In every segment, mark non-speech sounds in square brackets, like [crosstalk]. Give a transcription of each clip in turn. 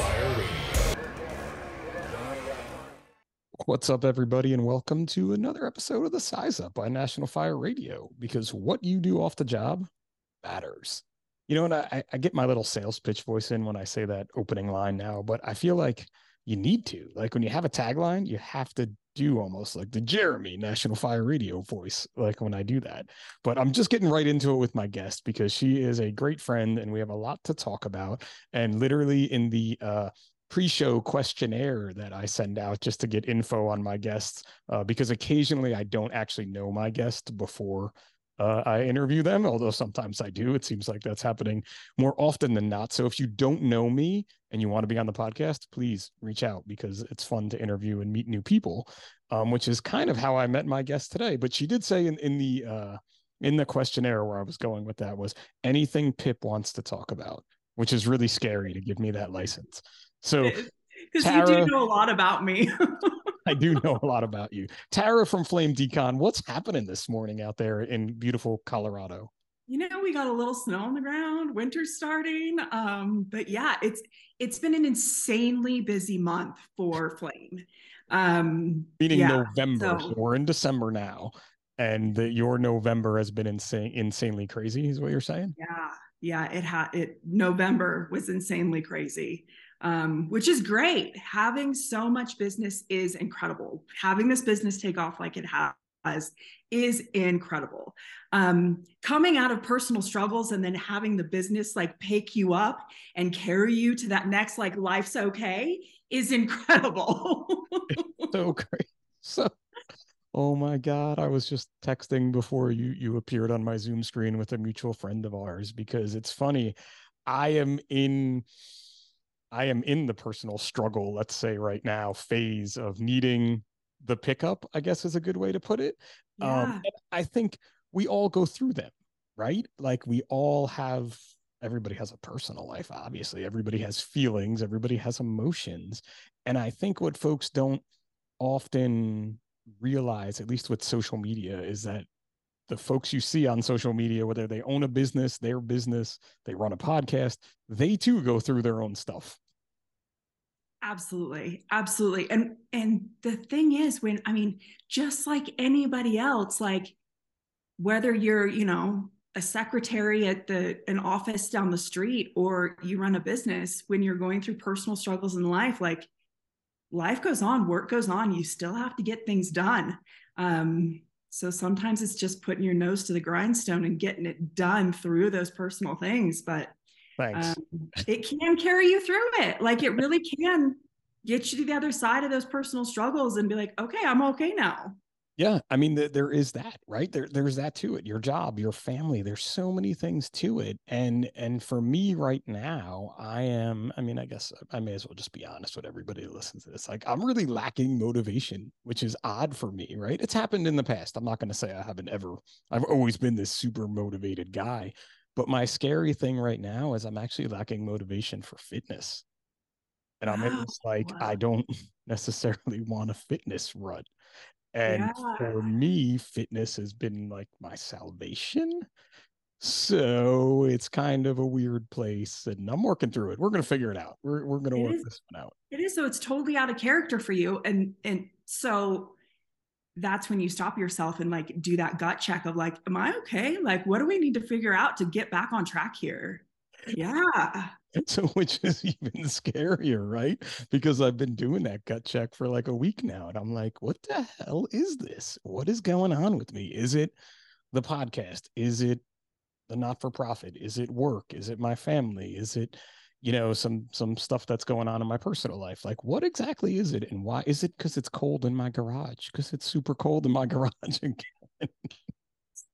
Fire Radio. What's up, everybody, and welcome to another episode of the Size Up by National Fire Radio. Because what you do off the job matters. You know, and I, I get my little sales pitch voice in when I say that opening line now, but I feel like you need to. Like when you have a tagline, you have to do almost like the Jeremy National Fire Radio voice, like when I do that. But I'm just getting right into it with my guest because she is a great friend and we have a lot to talk about. And literally in the uh, pre-show questionnaire that I send out just to get info on my guests, uh, because occasionally I don't actually know my guest before uh, I interview them, although sometimes I do. It seems like that's happening more often than not. So if you don't know me and you want to be on the podcast, please reach out because it's fun to interview and meet new people, um, which is kind of how I met my guest today. But she did say in, in the uh, in the questionnaire where I was going with that was anything Pip wants to talk about, which is really scary to give me that license. So [laughs] because you do know a lot about me. [laughs] I do know a lot about you. Tara from Flame Decon, what's happening this morning out there in beautiful Colorado? You know, we got a little snow on the ground, winter's starting. Um, but yeah, it's it's been an insanely busy month for Flame. Um meaning yeah, November. so- We're in December now. And that your November has been insane, insanely crazy, is what you're saying? Yeah, yeah, it had it November was insanely crazy. Um, which is great. Having so much business is incredible. Having this business take off like it has is incredible. Um, coming out of personal struggles and then having the business like pick you up and carry you to that next like life's okay is incredible. [laughs] so great. So oh my God. I was just texting before you you appeared on my Zoom screen with a mutual friend of ours because it's funny. I am in I am in the personal struggle, let's say right now, phase of needing the pickup, I guess is a good way to put it. Yeah. Um, I think we all go through them, right? Like we all have, everybody has a personal life, obviously. Everybody has feelings, everybody has emotions. And I think what folks don't often realize, at least with social media, is that the folks you see on social media, whether they own a business, their business, they run a podcast, they too go through their own stuff. Absolutely. Absolutely. And and the thing is when I mean just like anybody else like whether you're, you know, a secretary at the an office down the street or you run a business when you're going through personal struggles in life like life goes on, work goes on, you still have to get things done. Um so sometimes it's just putting your nose to the grindstone and getting it done through those personal things, but um, it can carry you through it. Like it really can get you to the other side of those personal struggles and be like, okay, I'm okay now. Yeah, I mean, th- there is that, right? There, there's that to it. Your job, your family. There's so many things to it, and and for me right now, I am. I mean, I guess I may as well just be honest with everybody who listens to this. Like, I'm really lacking motivation, which is odd for me, right? It's happened in the past. I'm not going to say I haven't ever. I've always been this super motivated guy, but my scary thing right now is I'm actually lacking motivation for fitness, and I'm in Wow. [gasps] like I don't [laughs] necessarily want a fitness rut. And Yeah. for me, fitness has been like my salvation. So it's kind of a weird place, and I'm working through it. We're gonna figure it out. We're we're gonna It work is- this one out. It is so it's totally out of character for you. And and so that's when you stop yourself and like do that gut check of like, am I okay? Like, what do we need to figure out to get back on track here? Yeah. [laughs] So which is even scarier, right? Because I've been doing that gut check for like a week now, and I'm like, what the hell is this? What is going on with me? Is it the podcast? Is it the not for profit? Is it work? Is it my family? Is it you know some some stuff that's going on in my personal life like what exactly is it and why is it because it's cold in my garage because it's super cold in my [laughs] garage and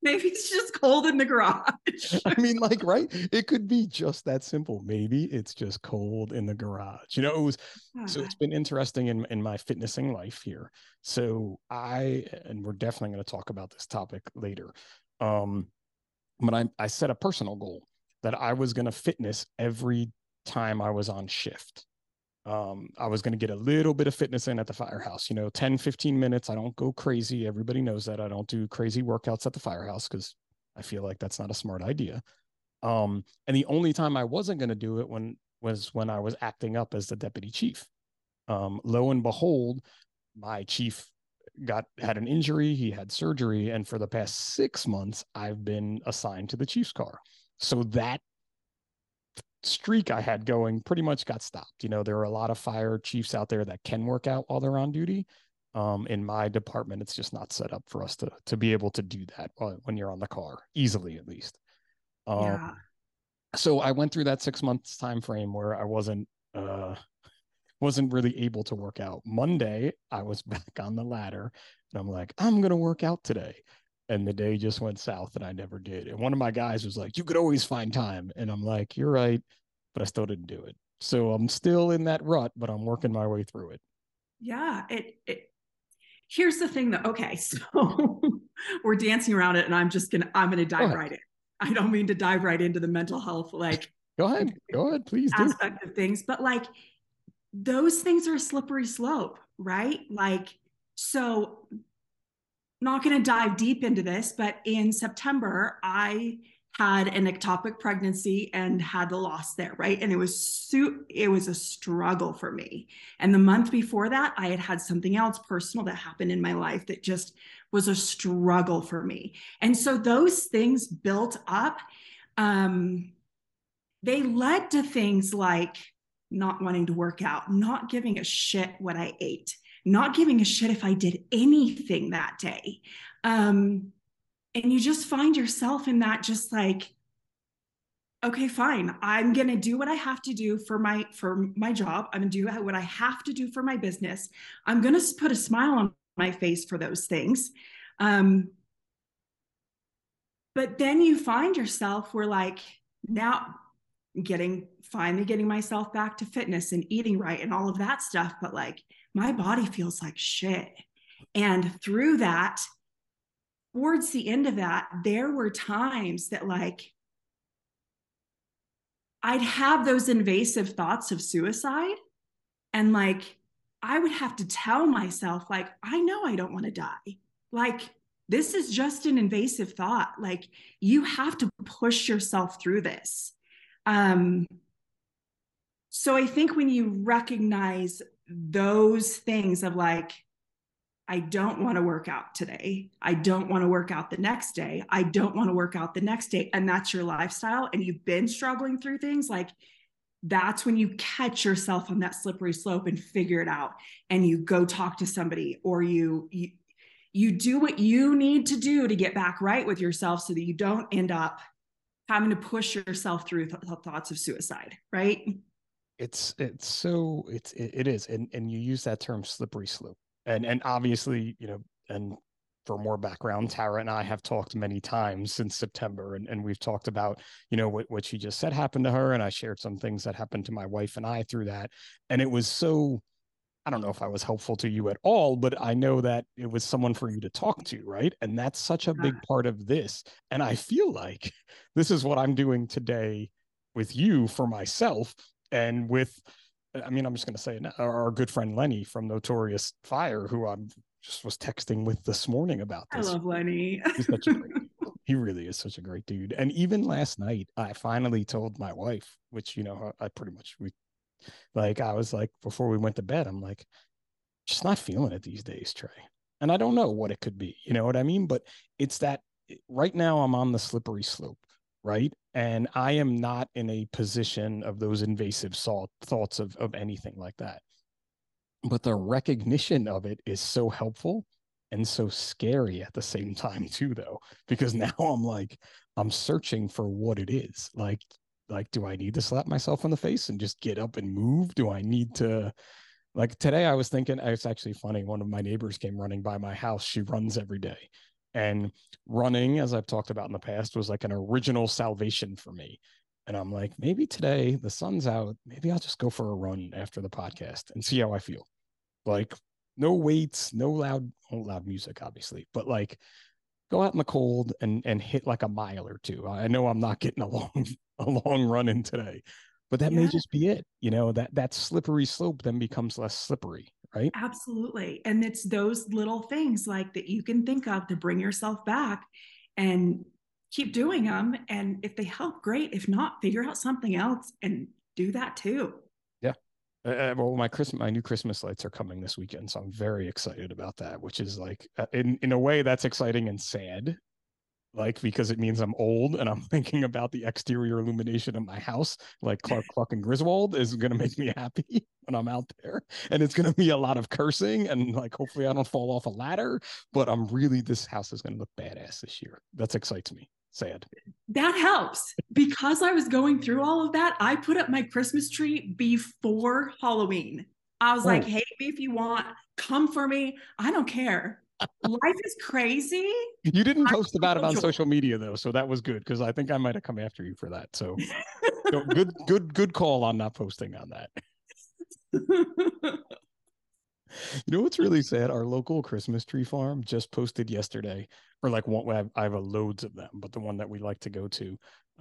Maybe it's just cold in the garage. I mean, like, right? It could be just that simple. Maybe it's just cold in the garage. You know, it was so it's been interesting in in my fitnessing life here. So I and we're definitely going to talk about this topic later. Um, but I I set a personal goal that I was going to fitness every time I was on shift. Um, I was going to get a little bit of fitness in at the firehouse, you know, 10, 15 minutes. I don't go crazy. Everybody knows that I don't do crazy workouts at the firehouse because I feel like that's not a smart idea. Um, and the only time I wasn't going to do it when was when I was acting up as the deputy chief. Um, lo and behold, my chief got had an injury, he had surgery, and for the past six months, I've been assigned to the chief's car. So that streak I had going pretty much got stopped. You know, there are a lot of fire chiefs out there that can work out while they're on duty. Um, in my department, it's just not set up for us to to be able to do that when you're on the car easily, at least. Um, yeah. So I went through that six months time frame where I wasn't uh, wasn't really able to work out. Monday, I was [laughs] back on the ladder, and I'm like, I'm gonna work out today. And the day just went south, and I never did. And one of my guys was like, "You could always find time," and I'm like, "You're right," but I still didn't do it. So I'm still in that rut, but I'm working my way through it. Yeah, it, it here's the thing though. Okay, [laughs] so we're dancing around it, and I'm just gonna I'm gonna dive right in. I don't mean to dive right into the mental health like go ahead, go ahead, please aspect do. of things, but like those things are a slippery slope, right? Like so not going to dive deep into this, but in September, I had an ectopic pregnancy and had the loss there, right? And it was su- it was a struggle for me. And the month before that, I had had something else personal that happened in my life that just was a struggle for me. And so those things built up. Um, they led to things like not wanting to work out, not giving a shit what I ate, not giving a shit if I did anything that day. Um, and you just find yourself in that just like okay fine. I'm going to do what i have to do for my for my job. I'm going to do what i have to do for my business. I'm going to put a smile on my face for those things. Um but then you find yourself where like now getting finally getting myself back to fitness and eating right and all of that stuff but like my body feels like shit and through that towards the end of that, there were times that like I'd have those invasive thoughts of suicide. And like I would have to tell myself, like, I know I don't want to die. Like, this is just an invasive thought. Like, you have to push yourself through this. Um, so I think when you recognize those things of like, I don't want to work out today. I don't want to work out the next day. I don't want to work out the next day. And that's your lifestyle. And you've been struggling through things like that's when you catch yourself on that slippery slope and figure it out. And you go talk to somebody or you, you, you do what you need to do to get back right with yourself so that you don't end up having to push yourself through th- thoughts of suicide. Right. It's, it's so it's, it, it is. And, and you use that term slippery slope and and obviously you know and for more background tara and i have talked many times since september and, and we've talked about you know what, what she just said happened to her and i shared some things that happened to my wife and i through that and it was so i don't know if i was helpful to you at all but i know that it was someone for you to talk to right and that's such a big part of this and i feel like [laughs] this is what i'm doing today with you for myself and with I mean, I'm just going to say it now, our good friend Lenny from Notorious Fire, who I'm just was texting with this morning about this. I love Lenny. He's such a great, he really is such a great dude. And even last night, I finally told my wife, which you know, I pretty much we, like, I was like before we went to bed, I'm like, just not feeling it these days, Trey. And I don't know what it could be. You know what I mean? But it's that right now I'm on the slippery slope right? And I am not in a position of those invasive thoughts of, of anything like that. But the recognition of it is so helpful and so scary at the same [laughs] time too though because now i'm like i'm searching for what it is like like do i need to slap myself in the face and just get up and move do i need to like today i was thinking it's actually funny one of my neighbors came running by my house she runs every day and running, as I've talked about in the past, was like an original salvation for me. And I'm like, maybe today the sun's out. Maybe I'll just go for a run after the podcast and see how I feel. Like, no weights, no loud, loud music, obviously, but like go out in the cold and and hit like a mile or two. I know I'm not getting [laughs] a long a long run in today, but that yeah. may just be it. You know that that slippery slope then becomes less slippery, right? Absolutely. And it's those little things like that you can think of to bring yourself back and keep doing them. And if they help, great. If not, figure out something else and do that too. Yeah. Uh, uh, well, my Christmas, my new Christmas lights are coming this weekend, so I'm very excited about that. Which is like, uh, in in a way, that's exciting and sad like because it means I'm old and I'm [laughs] thinking about the exterior illumination of my house, like Clark [laughs] Cluck and Griswold is going to make me happy [laughs] when I'm out there. And it's going to be a lot of cursing and like hopefully I don't fall off a ladder, but I'm really this house is going to look badass this year. That excites me. Sad. That helps because I was going through all of that. I put up my Christmas tree before Halloween. I was oh. like, hate me if you want, come for me. I don't care life is crazy. You didn't post about it on social media though, so that was good because I think I might have come after you for that. So, so [laughs] good, good, good call on not posting on that. [laughs] you know what's really sad? Our local Christmas tree farm just posted yesterday, or like one. I have a loads of them, but the one that we like to go to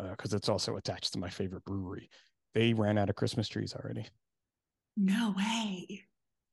because uh, it's also attached to my favorite brewery. They ran out of Christmas trees already. No way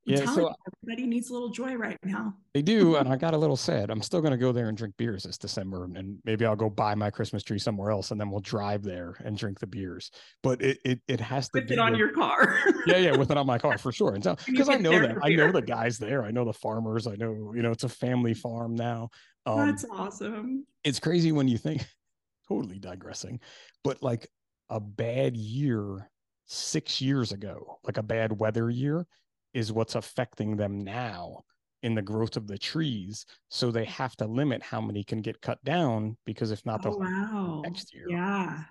yeah, so everybody needs a little joy right now. They do, and I got a little sad. I'm still going to go there and drink beers this December, and maybe I'll go buy my Christmas tree somewhere else, and then we'll drive there and drink the beers. But it it, it has to with be it on with, your car. [laughs] yeah, yeah, with it on my car for sure. And because I know that I know the guys there. I know the farmers. I know you know it's a family farm now. Um, That's awesome. It's crazy when you think. [laughs] Totally digressing, but like a bad year six years ago, like a bad weather year, is what's affecting them now in the growth of the trees. So they have to limit how many can get cut down because if not, oh, wow. next year. Yeah.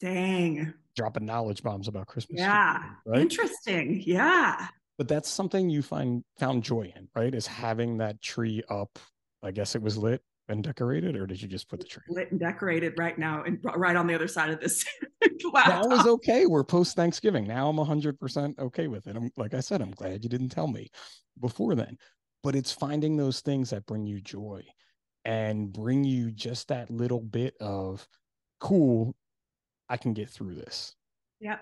Dang. Dropping knowledge bombs about Christmas. Yeah. Right? Interesting. Yeah. But that's something you find found joy in, right? Is having that tree up. I guess it was lit and decorated, or did you just put the tree lit and decorated right now and right on the other side of this? Wow, that was okay. We're post Thanksgiving. Now I'm hundred percent okay with it. I'm like I said, I'm glad you didn't tell me before then. But it's finding those things that bring you joy and bring you just that little bit of cool. I can get through this. Yep,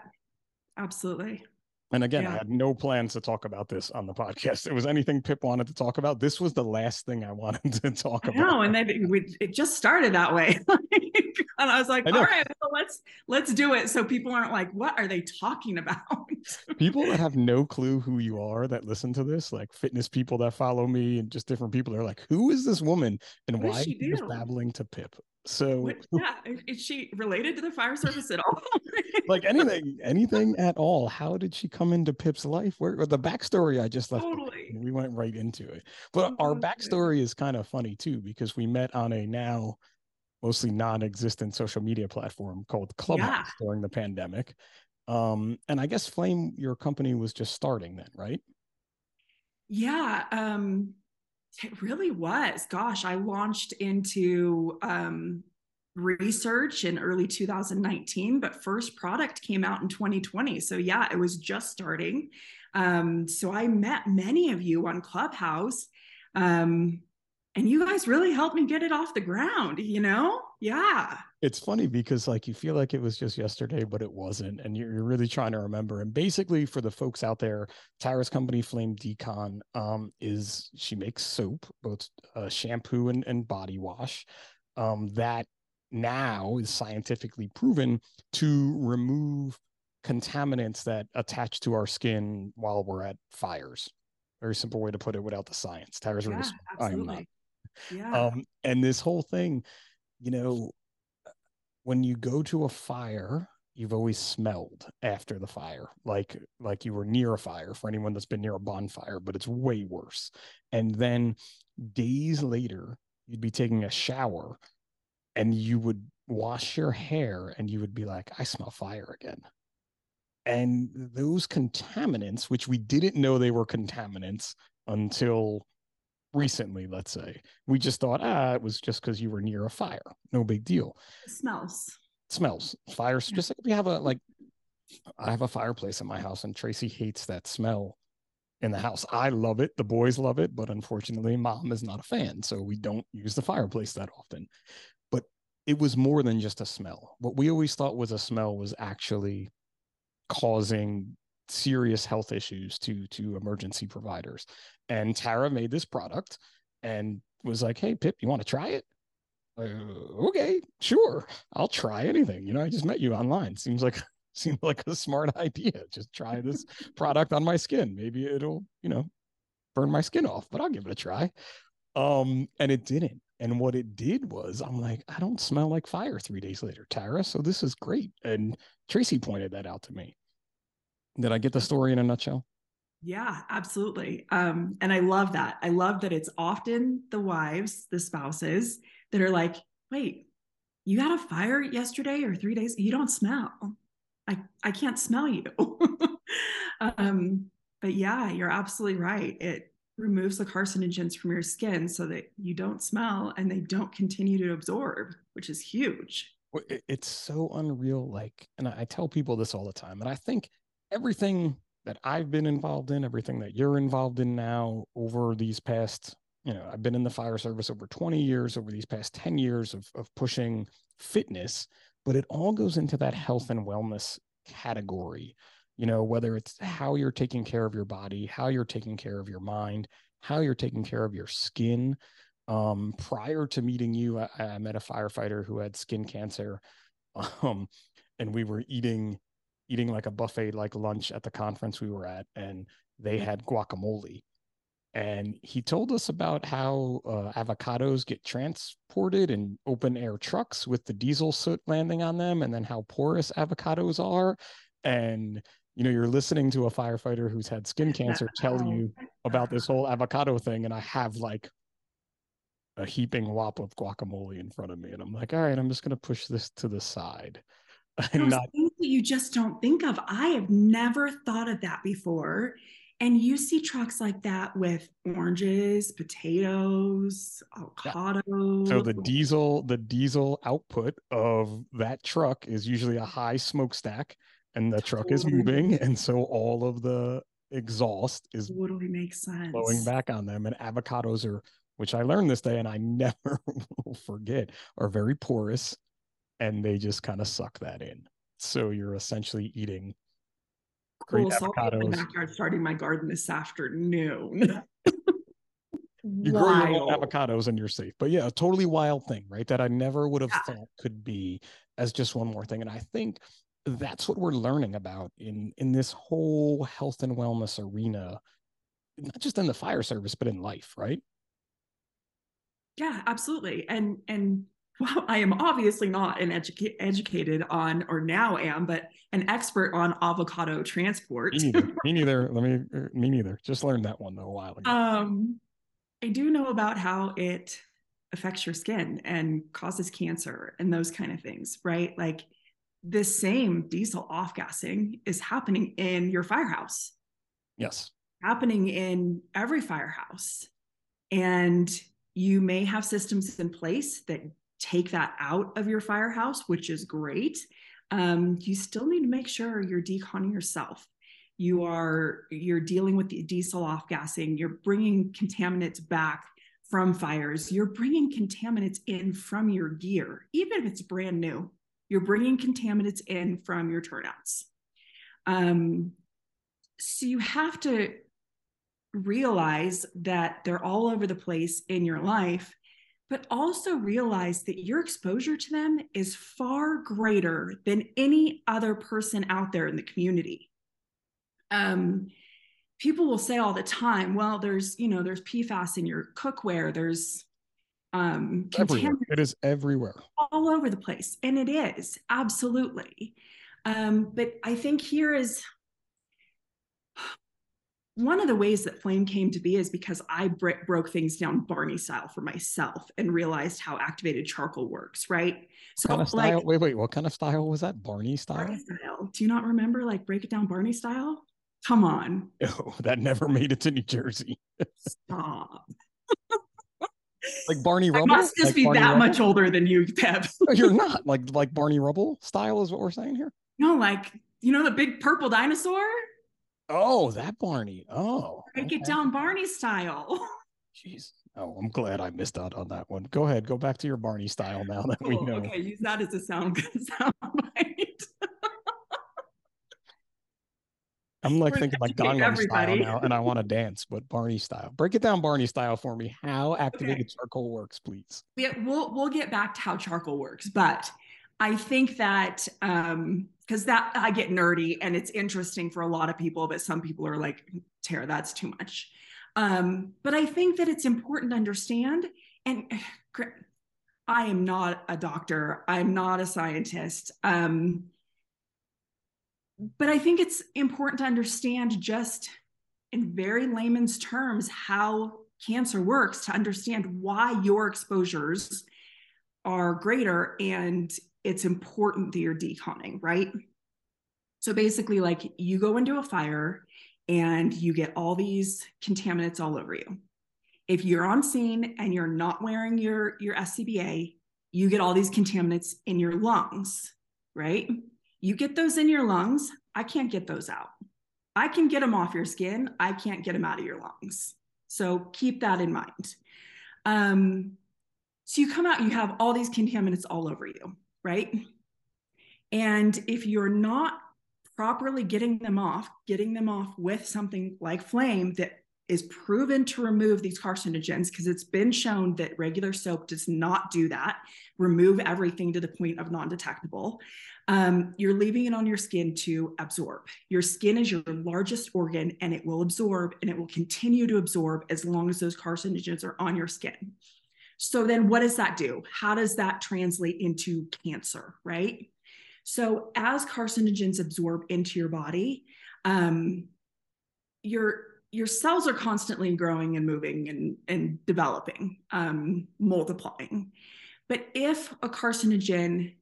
absolutely. And again, yeah. I had no plans to talk about this on the podcast. It was anything Pip wanted to talk about. This was the last thing I [laughs] wanted to talk about. No, and then we, it just started that way. [laughs] and I was like, I all right, well, let's let's do it. So people aren't like, what are they talking about? [laughs] people that have no clue who you are that listen to this, like fitness people that follow me and just different people, are like, who is this woman and what why is she is babbling to Pip? So what, yeah, is she related to the fire service at all? [laughs] like anything, anything at all. How did she come into Pip's life? Where the backstory I just left? Totally. We went right into it. But our backstory is kind of funny too, because we met on a now mostly non-existent social media platform called Clubhouse yeah. during the pandemic. Um, and I guess Flame, your company was just starting then, right? Yeah. Um, it really was. Gosh, I launched into um, research in early 2019, but first product came out in 2020. So, yeah, it was just starting. Um, so, I met many of you on Clubhouse. Um, and you guys really helped me get it off the ground, you know? Yeah. It's funny because like you feel like it was just yesterday, but it wasn't. And you're, you're really trying to remember. And basically for the folks out there, Tara's company Flame Decon um, is she makes soap, both uh, shampoo and, and body wash um, that now is scientifically proven to remove contaminants that attach to our skin while we're at fires. Very simple way to put it without the science. Tara's yeah, really I'm not. Yeah. Um, and this whole thing, you know, when you go to a fire, you've always smelled after the fire, like like you were near a fire for anyone that's been near a bonfire, but it's way worse. And then days later, you'd be taking a shower and you would wash your hair and you would be like, I smell fire again. And those contaminants, which we didn't know they were contaminants until recently, let's say. We just thought, ah, it was just because you were near a fire. No big deal. It smells. It smells. Fire. Yeah. Just like we have a like, I have a fireplace in my house, and Tracy hates that smell in the house. I love it. The boys love it, but unfortunately, mom is not a fan, so we don't use the fireplace that often. But it was more than just a smell. What we always thought was a smell was actually causing serious health issues to to emergency providers and tara made this product and was like hey pip you want to try it uh, okay sure i'll try anything you know i just met you online seems like [laughs] seemed like a smart [laughs] idea. Just try this product on my skin. Maybe it'll, you know, burn my skin off, but I'll give it a try. Um, and it didn't. And what it did was, I'm like, I don't smell like fire three days later, Tara. So this is great. And Tracy pointed that out to me. Did I get the story in a nutshell? Yeah, absolutely. Um, and I love that. I love that it's often the wives, the spouses that are like, wait, you had a fire yesterday or three days. You don't smell. I, I can't smell you. [laughs] um, but yeah, you're absolutely right. It removes the carcinogens from your skin so that you don't smell and they don't continue to absorb, which is huge. It's so unreal. Like, and I tell people this all the time, and I think everything that I've been involved in, everything that you're involved in now over these past, you know, I've been in the fire service over 20 years, over these past 10 years of, of pushing fitness, but it all goes into that health and wellness category. You know, whether it's how you're taking care of your body, how you're taking care of your mind, how you're taking care of your skin. Um, prior to meeting you, I, I met a firefighter who had skin cancer. [laughs] Um, and we were eating eating like a buffet like lunch at the conference we were at and they had guacamole. And he told us about how uh, avocados get transported in open air trucks with the diesel soot landing on them and then how porous avocados are. And you know you're listening to a firefighter who's had skin cancer [laughs] tell you about this whole avocado thing and i have like a heaping wop of guacamole in front of me and i'm like all right i'm just going to push this to the side. [laughs] And not you just don't think of. I have never thought of that before. And you see trucks like that with oranges, potatoes, avocados. So the diesel, the diesel output of that truck is usually a high smokestack, and the truck is moving, and so all of the exhaust is totally makes sense blowing back on them. And avocados are, which I learned this day, and I never [laughs] will forget, are very porous and they just kind of suck that in. So you're essentially eating great cool. avocados. So backyard starting my garden this afternoon. you grow your own avocados and you're safe. But yeah, a totally wild thing, right? That I never would have yeah. thought could be as just one more thing. And I think that's what we're learning about in in this whole health and wellness arena, not just in the fire service, but in life, right? Yeah, absolutely. And and well, I am obviously not an educa- educated on, or now am, but an expert on avocado transport. Me neither. me neither. Let me. Er, me neither. Just learned that one a while ago. Um, I do know about how it affects your skin and causes cancer and those kind of things, right? Like this same diesel off gassing is happening in your firehouse. Yes. Happening in every firehouse. And you may have systems in place that take that out of your firehouse, which is great. Um, you still need to make sure you're deconning yourself. You are you're dealing with the diesel off gassing. You're bringing contaminants back from fires. You're bringing contaminants in from your gear, even if it's brand new. You're bringing contaminants in from your turnouts. Um, so you have to realize that they're all over the place in your life but also realize that your exposure to them is far greater than any other person out there in the community. Um, people will say all the time, well, there's, you know, there's PFAS in your cookware, there's um everywhere. it is everywhere all over the place and it is absolutely um but i think here is one of the ways that flame came to be is because I br- broke things down Barney style for myself and realized how activated charcoal works, right? So, kind of style, like, wait, wait, what kind of style was that? Barney style? Barney style. Do you not remember like break it down Barney style? Come on. No, [laughs] oh, that never made it to New Jersey. Stop. like Barney Rubble. I must just like be Barney that Rubble? much older than you, Pip. no, [laughs] oh, you're not like like Barney Rubble style is what we're saying here. No, like you know the big purple dinosaur. Oh, that Barney. Oh, break it down Barney style. [laughs] Jeez. Oh, I'm glad I missed out on that one. Go ahead, go back to your Barney style now that cool. we know. Okay, use that as a sound [laughs] good sound bite. [laughs] I'm like thinking like Gangnam style now, and I want to dance, but Barney style. Break it down, Barney style, for me. How activated okay. charcoal works, please. Yeah, we'll we'll get back to how charcoal works, but I think that um, because that I get nerdy and it's interesting for a lot of people, but some people are like, Tara, that's too much. Um, but I think that it's important to understand. And [sighs] I am not a doctor, I'm not a scientist. Um, but I think it's important to understand just in very layman's terms how cancer works to understand why your exposures are greater and it's important that you're deconning, right? So basically, like you go into a fire and you get all these contaminants all over you. If you're on scene and you're not wearing your, your SCBA, you get all these contaminants in your lungs, right? You get those in your lungs. I can't get those out. I can get them off your skin. I can't get them out of your lungs. So keep that in mind. Um, so you come out, you have all these contaminants all over you, right? And if you're not properly getting them off, getting them off with something like flame that is proven to remove these carcinogens because it's been shown that regular soap does not do that, remove everything to the point of non detectable. Um, you're leaving it on your skin to absorb. Your skin is your largest organ and it will absorb and it will continue to absorb as long as those carcinogens are on your skin. So, then what does that do? How does that translate into cancer, right? So, as carcinogens absorb into your body, um, your your cells are constantly growing and moving and, and developing, um, multiplying. But if a carcinogen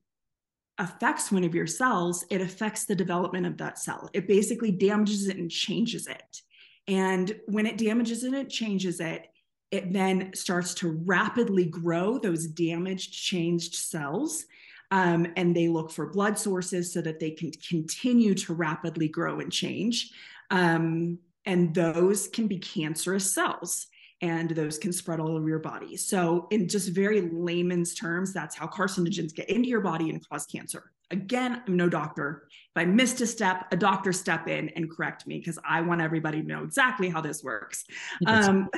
affects one of your cells, it affects the development of that cell. It basically damages it and changes it. And when it damages it and changes it, it then starts to rapidly grow those damaged, changed cells. Um, and they look for blood sources so that they can continue to rapidly grow and change. Um, and those can be cancerous cells and those can spread all over your body. So, in just very layman's terms, that's how carcinogens get into your body and cause cancer. Again, I'm no doctor. If I missed a step, a doctor step in and correct me because I want everybody to know exactly how this works. Um,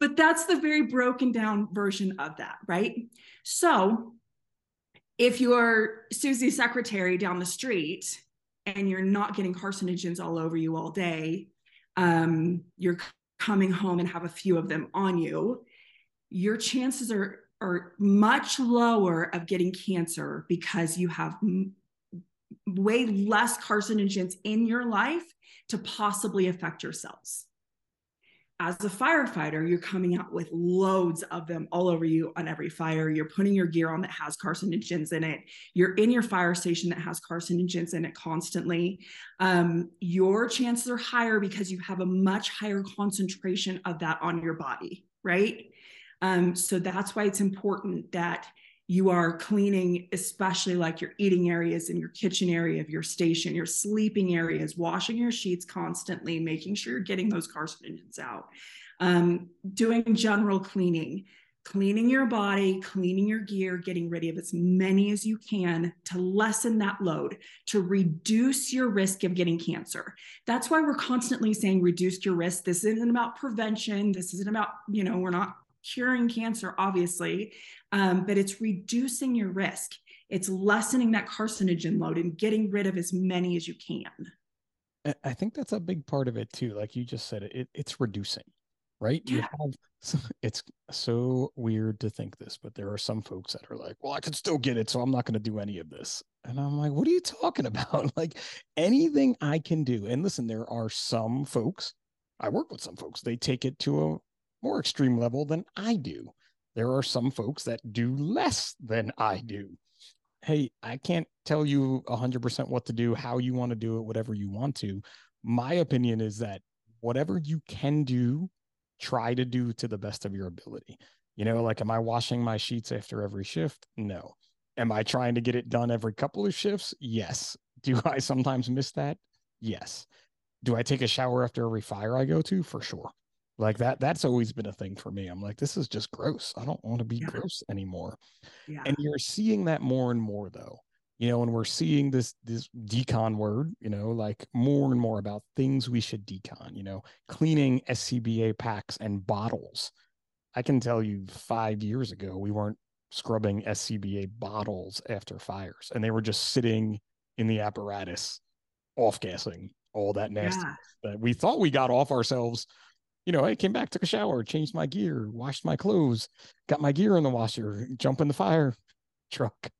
but that's the very broken down version of that, right? So, if you're Susie's secretary down the street and you're not getting carcinogens all over you all day, um, you're coming home and have a few of them on you, your chances are are much lower of getting cancer because you have m- way less carcinogens in your life to possibly affect your cells as a firefighter, you're coming out with loads of them all over you on every fire. You're putting your gear on that has carcinogens in it. You're in your fire station that has carcinogens in it constantly. Um, your chances are higher because you have a much higher concentration of that on your body, right? Um, so that's why it's important that you are cleaning, especially like your eating areas and your kitchen area of your station, your sleeping areas, washing your sheets constantly, making sure you're getting those carcinogens out, um, doing general cleaning, cleaning your body, cleaning your gear, getting rid of as many as you can to lessen that load, to reduce your risk of getting cancer. That's why we're constantly saying reduce your risk. This isn't about prevention. This isn't about, you know, we're not curing cancer, obviously, um, but it's reducing your risk. It's lessening that carcinogen load and getting rid of as many as you can. I think that's a big part of it too. Like you just said, it, it's reducing, right? Yeah. You have it's so weird to think this, but there are some folks that are like, well, I can still get it, so I'm not going to do any of this. And I'm like, what are you talking [laughs] about? like anything I can do. And listen, there are some folks, I work with some folks, they take it to a more extreme level than I do. There are some folks that do less than I do. Hey, I can't tell you 100% what to do, how you want to do it, whatever you want to. My opinion is that whatever you can do, try to do to the best of your ability. You know, like, am I washing my sheets after every shift? No. Am I trying to get it done every couple of shifts? Yes. Do [laughs] I sometimes miss that? Yes. Do I take a shower after every fire I go to? For sure. Like that, that's always been a thing for me. I'm like, this is just gross. I don't want to be yeah. gross anymore. Yeah. And you're seeing that more and more though. You know, and we're seeing this this decon word, you know, like more and more about things we should decon, you know, cleaning SCBA packs and bottles. I can tell you five years ago, we weren't scrubbing SCBA bottles after fires and they were just sitting in the apparatus, off gassing all that nasty Yeah. that we thought we got off ourselves. You know, I came back, took a shower, changed my gear, washed my clothes, got my gear in the washer, jump in the fire [laughs] truck,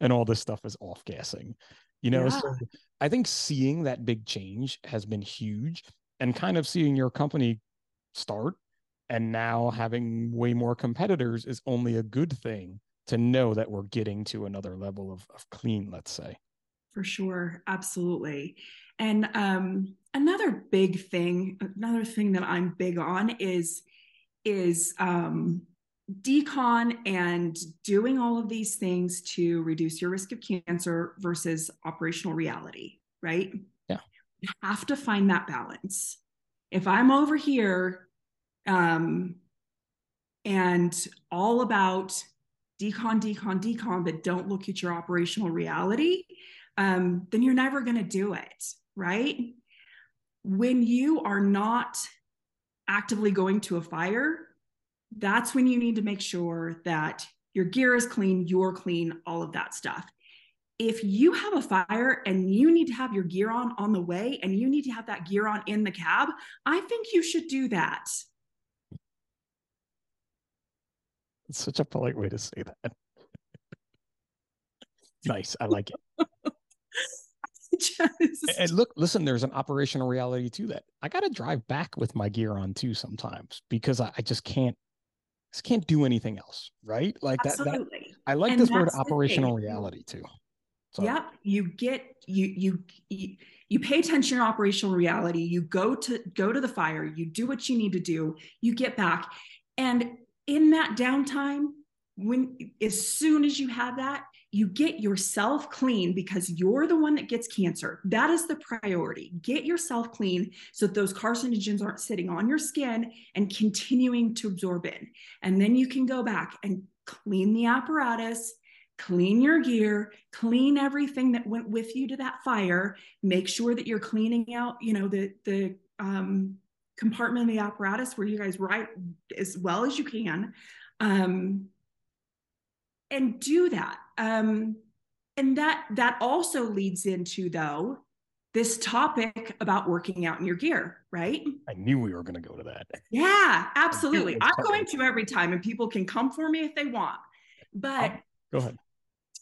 and all this stuff is off gassing. You know, Yeah. so I think seeing that big change has been huge and kind of seeing your company start and now having way more competitors is only a good thing to know that we're getting to another level of, of clean, let's say. for sure absolutely and um another big thing another thing that i'm big on is is um decon and doing all of these things to reduce your risk of cancer versus operational reality right? Yeah. you have to find that balance. If i'm over here um and all about decon decon decon but don't look at your operational reality um, then you're never going to do it, right? When you are not actively going to a fire, that's when you need to make sure that your gear is clean, you're clean, all of that stuff. If you have a fire and you need to have your gear on on the way and you need to have that gear on in the cab, I think you should do that. It's such a polite way to say that. [laughs] nice. I like it. [laughs] [laughs] Just, And look, listen, there's an operational reality to that. I got to drive back with my gear on too sometimes because I, I just can't, just can't do anything else. Right. Like that, that. I like And this word operational reality too. So Yep, you get you you you you pay attention to operational reality. You go to go to the fire. You do what you need to do. You get back, and in that downtime, when as soon as you have that, you get yourself clean because you're the one that gets cancer. That is the priority. Get yourself clean so that those carcinogens aren't sitting on your skin and continuing to absorb in. And then you can go back and clean the apparatus clean your gear, clean everything that went with you to that fire. Make sure that you're cleaning out, you know, the the um, compartment of the apparatus where you guys write as well as you can, um, and do that. Um, and that that also leads into though this topic about working out in your gear, right? I knew we were going to go to that. Yeah, [laughs] absolutely. I'm going to every time, and people can come for me if they want. But Go ahead.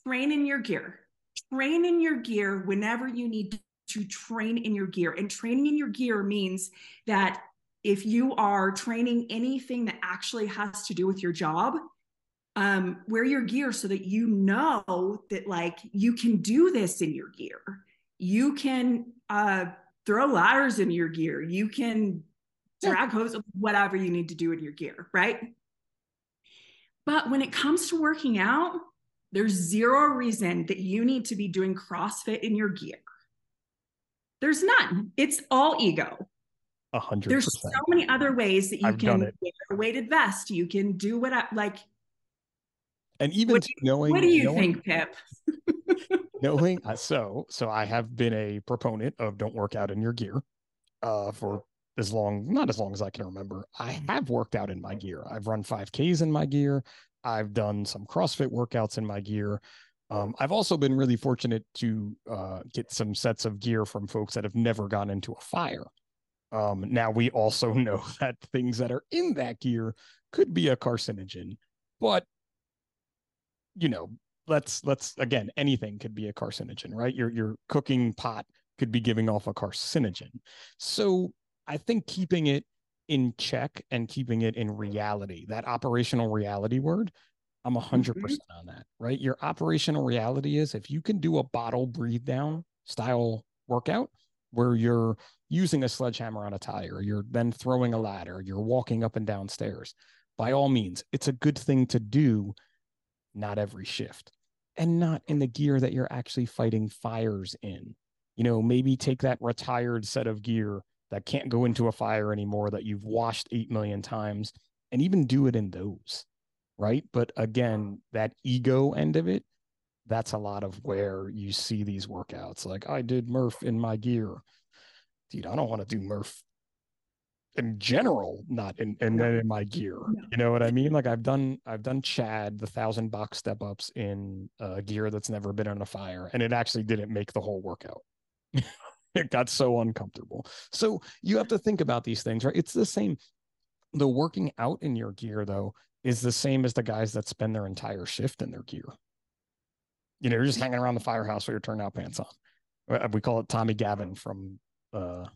train in your gear. Train in your gear whenever you need to train in your gear. And training in your gear means that if you are training anything that actually has to do with your job, um, wear your gear so that you know that like you can do this in your gear. You can uh, throw ladders in your gear. You can drag hose, whatever you need to do in your gear, right? But when it comes to working out, there's zero reason that you need to be doing CrossFit in your gear. There's none. It's all ego. A hundred There's so many other ways that you I've can wear a weighted vest. You can do what I like. And even What knowing, What do you knowing, think, Pip? [laughs] knowing uh, so so i have been a proponent of don't work out in your gear uh for as long not as long as i can remember. I have worked out in my gear. I've run 5ks in my gear. I've done some crossfit workouts in my gear. Um, i've also been really fortunate to uh, get some sets of gear from folks that have never gone into a fire. Um, now we also [laughs] know that things that are in that gear could be a carcinogen but you know let's let's again anything could be a carcinogen right? Your your cooking pot could be giving off a carcinogen. So i think keeping it in check and keeping it in reality that operational reality word i'm 100% mm-hmm. percent on that right? Your operational reality is if you can do a bottle breathe down style workout where you're using a sledgehammer on a tire you're then throwing a ladder you're walking up and down stairs by all means it's a good thing to do not every shift and not in the gear that you're actually fighting fires in. You know, maybe take that retired set of gear that can't go into a fire anymore that you've washed 8 million times and even do it in those. Right. But again, that ego end of it, that's a lot of where you see these workouts. Like I did Murph in my gear. Dude, I don't want to do Murph in general, not in and then in my gear. No. You know what I mean? Like I've done I've done Chad the thousand box step ups in uh, gear that's never been on a fire, and it actually didn't make the whole workout. [laughs] it got so uncomfortable. So you have to think about these things, right? It's the same. The working out in your gear though is the same as the guys that spend their entire shift in their gear. You know, you're just hanging around the firehouse with your turnout pants on. Uh, We call it Tommy Gavin from uh,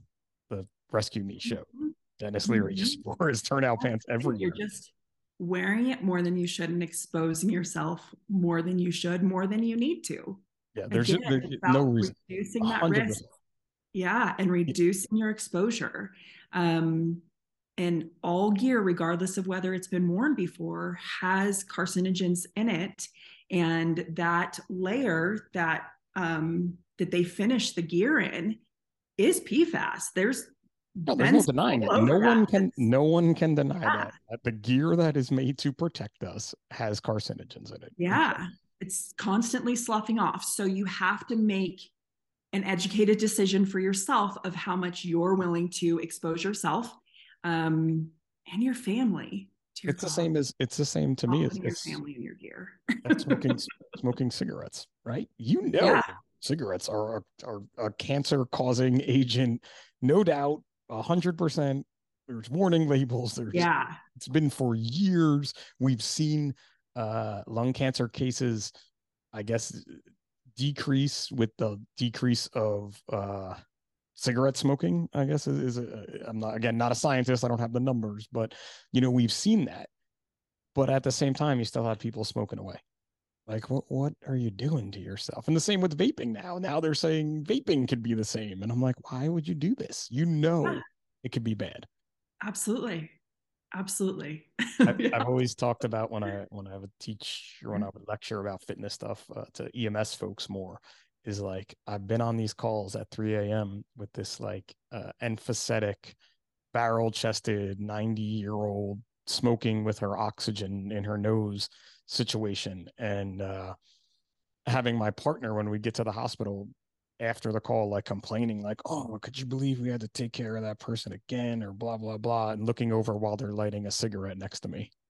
the Rescue Me show. Denis Leary just [laughs] wore his turnout pants every year. You're just wearing it more than you should and exposing yourself more than you should, more than you need to. Yeah, there's, Again, there's no reason. reducing that 100%. risk. Yeah, and reducing your exposure. Um, and all gear, regardless of whether it's been worn before, has carcinogens in it. And that layer that um, that they finish the gear in is PFAS. There's No, there's no denying it. No one can no one can deny Yeah. that, that the gear that is made to protect us has carcinogens in it. Yeah, it's constantly sloughing off. So you have to make an educated decision for yourself of how much you're willing to expose yourself um, and your family to your It's the same as it's the same to me as, your family and your gear. smoking [laughs] smoking cigarettes, right? You know Yeah. cigarettes are a, are a cancer causing agent, no doubt, hundred percent. There's warning labels. There's Yeah, it's been for years. We've seen uh, lung cancer cases, I guess, decrease with the decrease of uh, cigarette smoking. I guess is, is a, I'm not again not a scientist. I don't have the numbers, but you know we've seen that. But at the same time, you still have people smoking away. Like what? What are you doing to yourself? And the same with vaping now. Now they're saying vaping could be the same, and I'm like, why would you do this? You know Yeah. it could be bad. absolutely, absolutely. I've, Yeah. [laughs] I've always talked about when I when I would teach or when I would lecture about fitness stuff uh, to EMS folks more is like I've been on these calls at 3 a.m. with this like uh, emphatic, barrel chested 90 year old smoking with her oxygen in her nose situation. And uh, having my partner when we get to the hospital after the call like complaining like oh could you believe we had to take care of that person again? or blah blah blah and looking over while they're lighting a cigarette next to me. [laughs]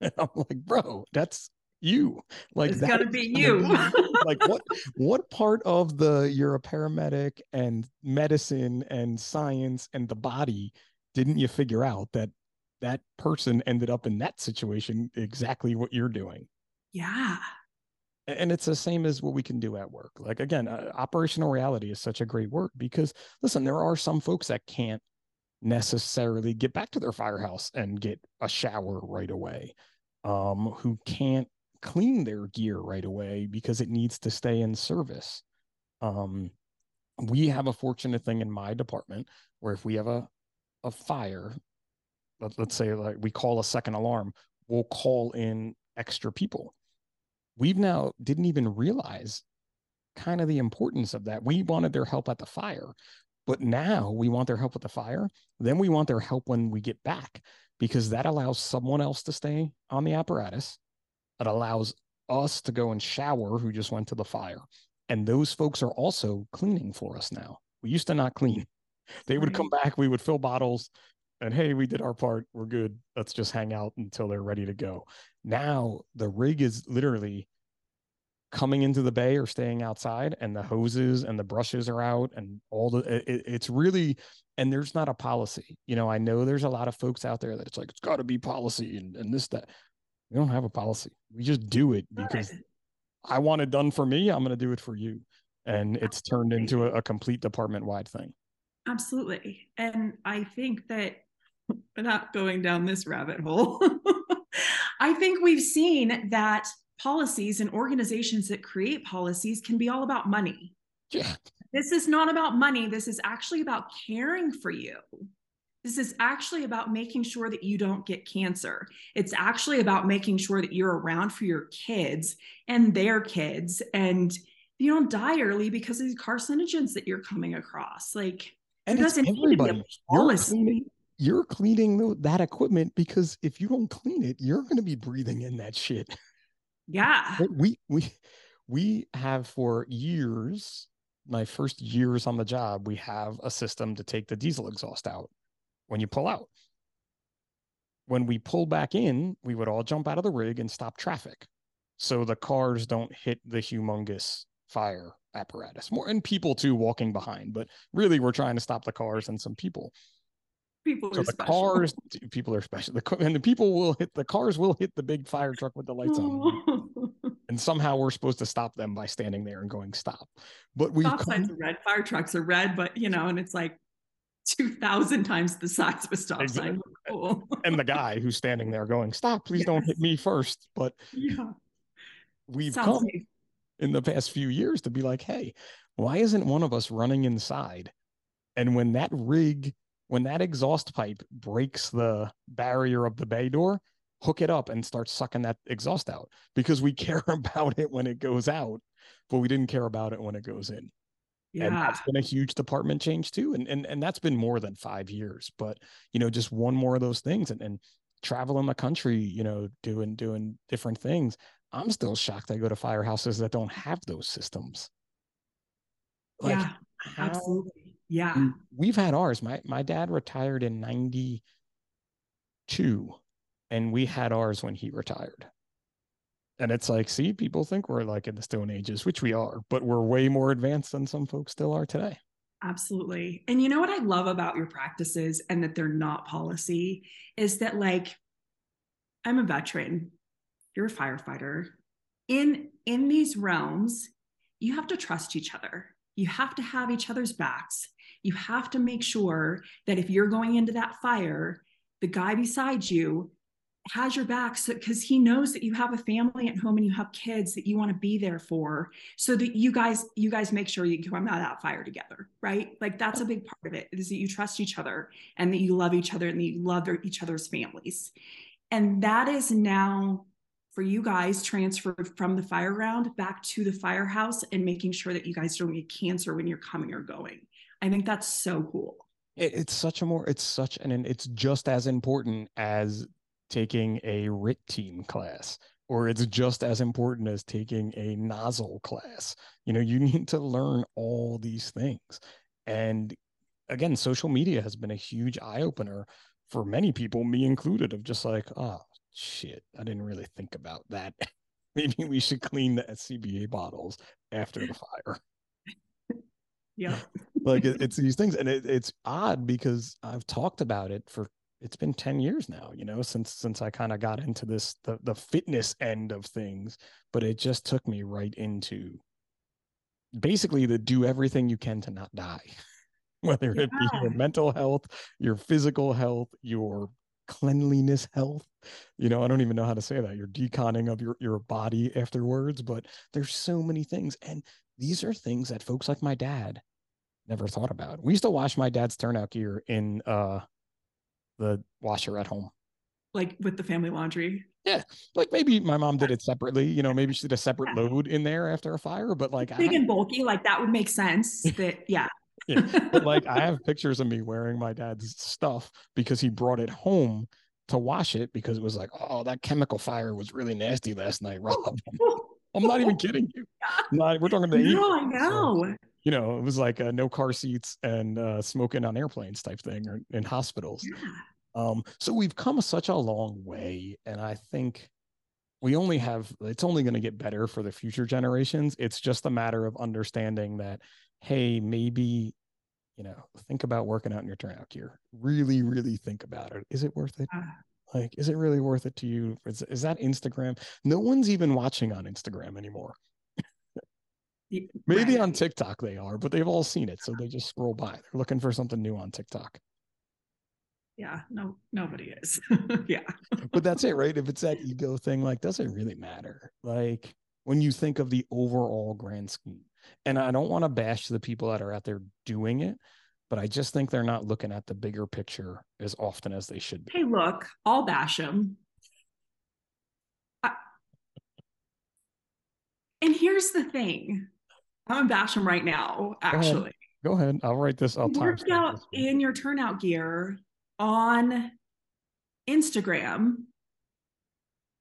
And i'm like bro that's you. Like it's gonna be you. [laughs] like what what part of the you're a paramedic and medicine and science and the body didn't you figure out that that person ended up in that situation exactly what you're doing. Yeah, and it's the same as what we can do at work. Like again uh, operational reality is such a great word because listen there are some folks that can't necessarily get back to their firehouse and get a shower right away um who can't clean their gear right away because it needs to stay in service. Um we have a fortunate thing in my department where if we have a a fire let, let's say like we call a second alarm we'll call in extra people we've now didn't even realize kind of the importance of that. We wanted their help at the fire, but now we want their help with the fire. Then we want their help when we get back because that allows someone else to stay on the apparatus. It allows us to go and shower who just went to the fire. And those folks are also cleaning for us now. We used to not clean. They would come back, we would fill bottles, and hey, we did our part. We're good. Let's just hang out until they're ready to go. Now the rig is literally coming into the bay or staying outside, and the hoses and the brushes are out, and all the it, it's really and there's not a policy. You know, I know there's a lot of folks out there that it's like it's got to be policy and and this that. We don't have a policy. We just do it because Right. I want it done for me. I'm going to do it for you, and it's turned into a, a complete department wide thing. Absolutely. And I think that not going down this rabbit hole, [laughs] I think we've seen that policies and organizations that create policies can be all about money. Yeah, This is not about money. This is actually about caring for you. This is actually about making sure that you don't get cancer. It's actually about making sure that you're around for your kids and their kids and you don't die early because of these carcinogens that you're coming across. Like, and it's doesn't need to be a everybody. You're policy. cleaning, you're cleaning that equipment because if you don't clean it, you're going to be breathing in that shit. Yeah. We we we have for years my first years on the job we have a system to take the diesel exhaust out when you pull out. When we pull back in, we would all jump out of the rig and stop traffic. So the cars don't hit the humongous fire apparatus. More and people too walking behind, but really we're trying to stop the cars and some people. People So are the special. cars, [laughs] people are special. The, and the people will hit the cars will hit the big fire truck with the lights on, [laughs] and somehow we're supposed to stop them by standing there and going stop. But we've Stop come, signs are red. Fire trucks are red, but you know, and it's like two thousand times the size of a stop Exactly. sign. Cool. and the guy who's standing there going stop, please don't hit me first. But yeah. we've Sounds come in the past few years to be like, hey, why isn't one of us running inside? And when that rig, when that exhaust pipe breaks the barrier of the bay door, hook it up and start sucking that exhaust out because we [laughs] care about it when it goes out, but we didn't care about it when it goes in. And Yeah. that's been a huge department change too. And and and that's been more than five years. But you know, just one more of those things and, and traveling the country, you know, doing doing different things. I'm still shocked I go to firehouses that don't have those systems. Like yeah. how Absolutely. Yeah. and we've had ours. My my dad retired in 92 and we had ours when he retired. And it's like, see, people think we're like in the stone ages, which we are, but we're way more advanced than some folks still are today. Absolutely. And you know what I love about your practices and that they're not policy is that like I'm a veteran, you're a firefighter. In in these realms, you have to trust each other. You have to have each other's backs. You have to make sure that if you're going into that fire, the guy beside you has your back so because he knows that you have a family at home and you have kids that you want to be there for so that you guys you guys make sure you come out of that fire together right? Like that's a big part of it is that you trust each other and that you love each other and that you love their, each other's families. And that is now for you guys transferred from the fire ground back to the firehouse and making sure that you guys don't get cancer when you're coming or going i think that's so cool It, it's such a more, it's such an, it's just as important as taking a RIT team class, or it's just as important as taking a nozzle class. You know, you [laughs] need to learn all these things. And again, social media has been a huge eye opener for many people, me included, of just like, oh, shit, I didn't really think about that. [laughs] Maybe we should clean the SCBA bottles after the fire [laughs] yeah like it, it's these things and it, it's odd because i've talked about it for it's been 10 years now you know since since i kind of got into this the, the fitness end of things but it just took me right into basically to do everything you can to not die [laughs] whether it be your mental health your physical health your cleanliness health you know i don't even know how to say that your deconning of your your body afterwards but there's so many things and these are things that folks like my dad never thought about we used to wash my dad's turnout gear in uh the washer at home like with the family laundry Yeah. like maybe my mom did it separately you know maybe she did a separate Yeah. load in there after a fire but like big and bulky like that would make sense [laughs] that yeah Yeah, but like I have pictures of me wearing my dad's stuff because he brought it home to wash it because it was like, oh, that chemical fire was really nasty last night, Rob. [laughs] I'm not even kidding you. [laughs] Not, we're talking the no i 80s, so, know you know, it was like uh, no car seats and uh, smoking on airplanes type thing or in hospitals. yeah. Um, so we've come such a long way, and I think we only have it's only going to get better for the future generations. It's just a matter of understanding that, hey, maybe you know, think about working out in your turnout gear. Really, really think about it. Is it worth it? Ah. Like, is it really worth it to you? Is, is that Instagram? No one's even watching on Instagram anymore. Maybe right. on TikTok they are, but they've all seen it, so they just scroll by. They're looking for something new on TikTok. yeah no nobody is [laughs] yeah [laughs] but that's it, right? If it's that ego thing, like, does it really matter? Like, when you think of the overall grand scheme, and I don't want to bash the people that are out there doing it, but I just think they're not looking at the bigger picture as often as they should be. hey look i'll bash him and here's the thing i'm gonna bash him right now actually Go ahead. I'll write this. I'll You work timestamp out in your turnout gear on Instagram,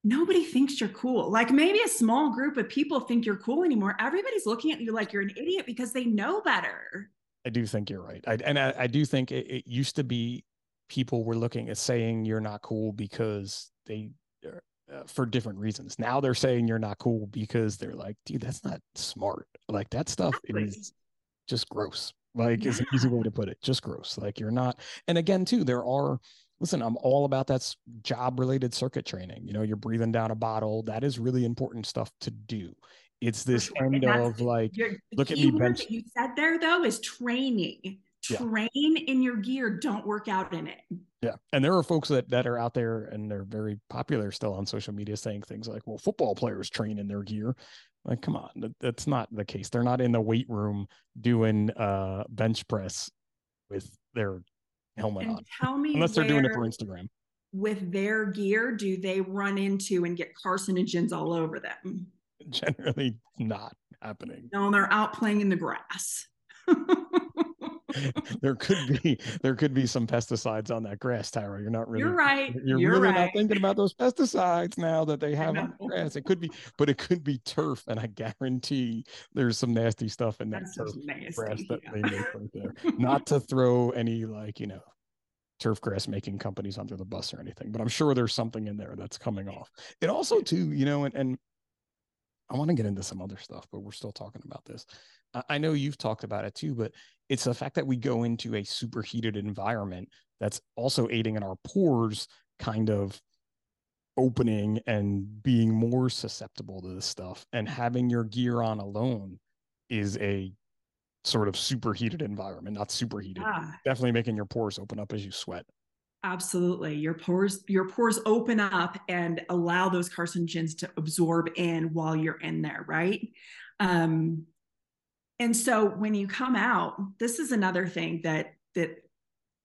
nobody thinks you're cool. Like maybe a small group of people think you're cool anymore. Everybody's looking at you like you're an idiot because they know better. I do think you're right. I, and I, I do think it, it used to be people were looking at saying you're not cool because they uh, for different reasons. Now they're saying you're not cool because they're like, dude, that's not smart. Like that stuff exactly. is just gross. Like yeah. is an easy way to [laughs] put it. Just gross. Like you're not. And again, too, there are. Listen, I'm all about that job related circuit training. You know, you're breathing down a bottle. That is really important stuff to do. It's this sure. end of like, look at me bench. you said there though is training. Train yeah. in your gear. Don't work out in it. Yeah. And there are folks that, that are out there and they're very popular still on social media saying things like, well, football players train in their gear. Like, come on, that, that's not the case. They're not in the weight room doing uh bench press with their helmet and on. Tell me unless they're doing it for Instagram. With their gear, do they run into and get carcinogens all over them? [laughs] Generally not happening. No, they're out playing in the grass. [laughs] [laughs] there could be there could be some pesticides on that grass, Tara. You're not really You're right. You're, you're really right. not thinking about those pesticides now that they have on the grass. It could be, but it could be turf, and I guarantee there's some nasty stuff in that That's turf nasty, grass that yeah. they make right there. not to [laughs] throw any like, you know, turf grass making companies under the bus or anything, but I'm sure there's something in there that's coming off. It also too, you know, and, and I want to get into some other stuff, but we're still talking about this. I know you've talked about it too, but it's the fact that we go into a superheated environment that's also aiding in our pores kind of opening and being more susceptible to this stuff. And having your gear on alone is a sort of superheated environment, not superheated. Yeah. Definitely making your pores open up as you sweat. Absolutely. Your pores your pores open up and allow those carcinogens to absorb in while you're in there, right? Um and so when you come out, this is another thing that that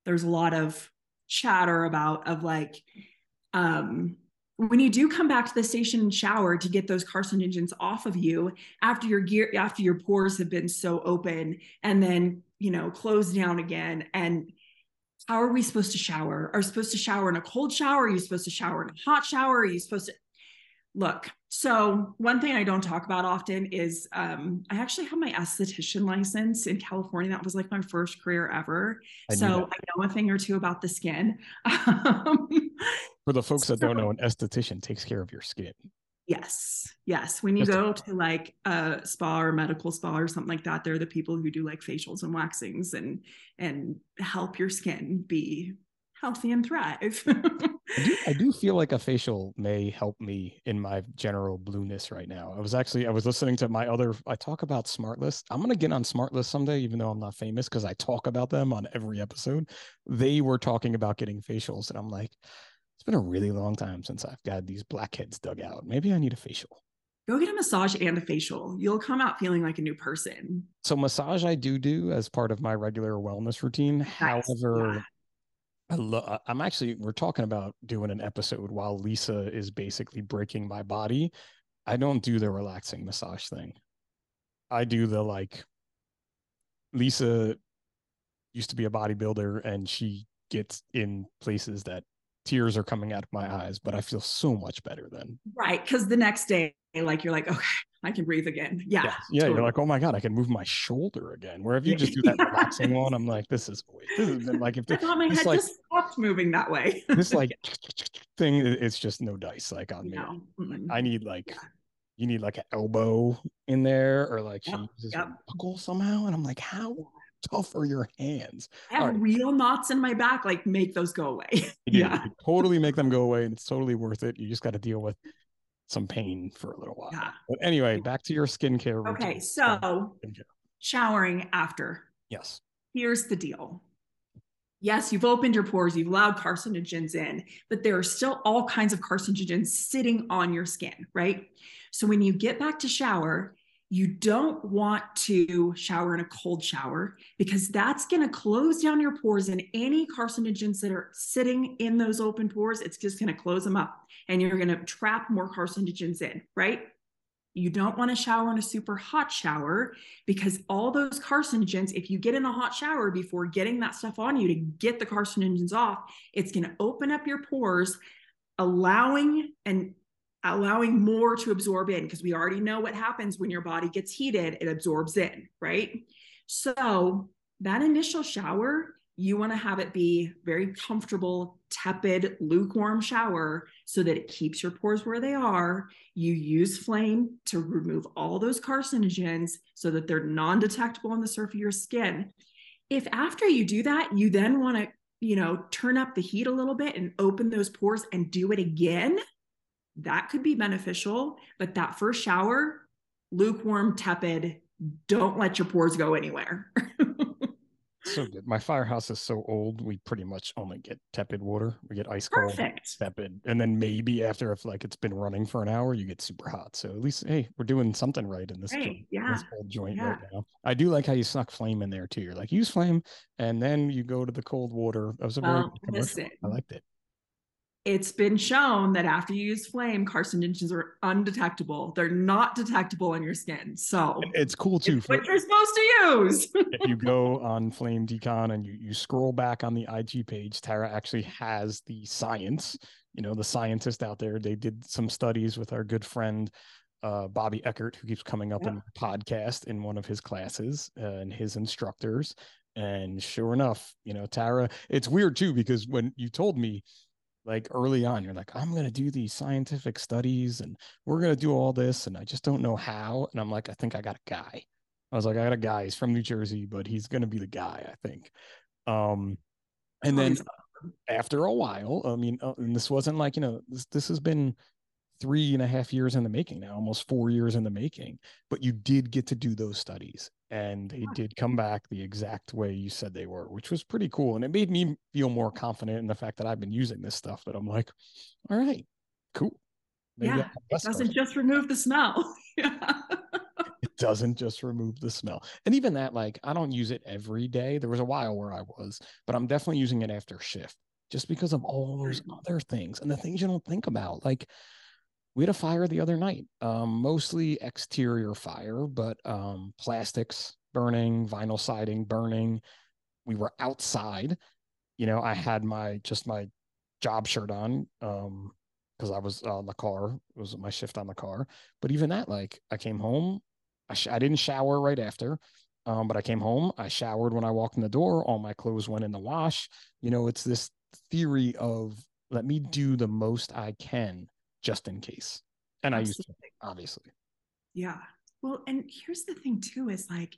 there's a lot of chatter about of like um when you do come back to the station and shower to get those carcinogens off of you after your gear after your pores have been so open and then you know closed down again and how are we supposed to shower? Are you supposed to shower in a cold shower? Are you supposed to shower in a hot shower? Are you supposed to look? So one thing I don't talk about often is um, I actually have my esthetician license in California. That was like my first career ever. I so I know a thing or two about the skin. [laughs] For the folks that don't know, an esthetician takes care of your skin. Yes. Yes. When you Just go to like a spa or medical spa or something like that, they're the people who do like facials and waxings and and help your skin be healthy and thrive. [laughs] I, do, I do feel like a facial may help me in my general blueness right now. I was actually I was listening to my other I talk about SmartLess. I'm gonna get on SmartLess someday, even though I'm not famous because I talk about them on every episode. They were talking about getting facials, and I'm like, it's been a really long time since I've got these blackheads dug out. Maybe I need a facial. Go get a massage and a facial. You'll come out feeling like a new person. So massage I do do as part of my regular wellness routine. However. I lo- I'm actually we're talking about doing an episode while Lisa is basically breaking my body. I don't do the relaxing massage thing. I do the like Lisa used to be a bodybuilder and she gets in places that tears are coming out of my eyes, but I feel so much better then. Right. Cause the next day, like you're like, okay, I can breathe again. Yeah. Yeah. yeah totally. You're like, oh my God, I can move my shoulder again. Where if you just do that [laughs] relaxing one, I'm like, this is this has been like if I thought my head like, just stopped moving that way. this like [laughs] thing, it's just no dice like on me. No. Mm-hmm. I need like yeah. you need like an elbow in there or like yep. she yep. buckle somehow. And I'm like, how tough are your hands? I have right. real knots in my back. Like, make those go away. [laughs] yeah, totally make them go away, and it's totally worth it. You just got to deal with some pain for a little while. Yeah. But anyway, back to your skincare. Okay, routine. so showering after. Yes. Here's the deal. Yes, you've opened your pores, you've allowed carcinogens in, but there are still all kinds of carcinogens sitting on your skin, right? So when you get back to shower, you don't want to shower in a cold shower because that's going to close down your pores and any carcinogens that are sitting in those open pores, it's just going to close them up and you're going to trap more carcinogens in, right? You don't want to shower in a super hot shower because all those carcinogens, if you get in a hot shower before getting that stuff on you to get the carcinogens off, it's going to open up your pores, allowing and allowing more to absorb in because we already know what happens when your body gets heated, it absorbs in, right? So that initial shower, you want to have it be very comfortable, tepid, lukewarm shower so that it keeps your pores where they are. You use flame to remove all those carcinogens so that they're non detectable on the surface of your skin. If after you do that, you then want to, you know, turn up the heat a little bit and open those pores and do it again, that could be beneficial. But that first shower, lukewarm, tepid, don't let your pores go anywhere. [laughs] so good. My firehouse is so old, we pretty much only get tepid water. We get ice cold, Perfect. tepid, and then maybe after if like it's been running for an hour, you get super hot. So at least hey, we're doing something right in this, Hey, joint, yeah. this old joint yeah. right now. I do like how you snuck flame in there too. You're like use flame, and then you go to the cold water. That was a Well, oh, commercial. listen. I liked it. It's been shown that after you use flame, carcinogens are undetectable. They're not detectable in your skin. So It's cool too. it's For, what you're supposed to use. [laughs] if you go on Flame Decon and you you scroll back on the IG page, Tara actually has the science. You know, the scientist out there. They did some studies with our good friend uh, Bobby Eckert, who keeps coming up Yeah. in the podcast in one of his classes uh, and his instructors. And sure enough, you know, Tara. It's weird too because when you told me like early on you're like i'm going to do these scientific studies and we're going to do all this and i just don't know how and i'm like i think i got a guy. I was like i got a guy he's from new jersey but he's going to be the guy i think. Um and then after a while i mean uh, and this wasn't like you know this, this has been three and a half years in the making now almost four years in the making but you did get to do those studies and they did come back the exact way you said they were which was pretty cool and it made me feel more confident in the fact that i've been using this stuff that i'm like all right cool Maybe Yeah, best doesn't person. just remove the smell. [laughs] yeah. it doesn't just remove the smell and even that like i don't use it every day there was a while where i was but i'm definitely using it after shift just because of all those other things and the things you don't think about like we had a fire the other night um, mostly exterior fire but um, plastics burning vinyl siding burning. We were outside you know i had my just my job shirt on um because i was on the car it was my shift on the car. But even that like i came home i, sh- I didn't shower right after um, but i came home i showered when i walked in the door all my clothes went in the wash. You know it's this theory of let me do the most i can just in case and i used to Absolutely. obviously Yeah. Well, and here's the thing too is like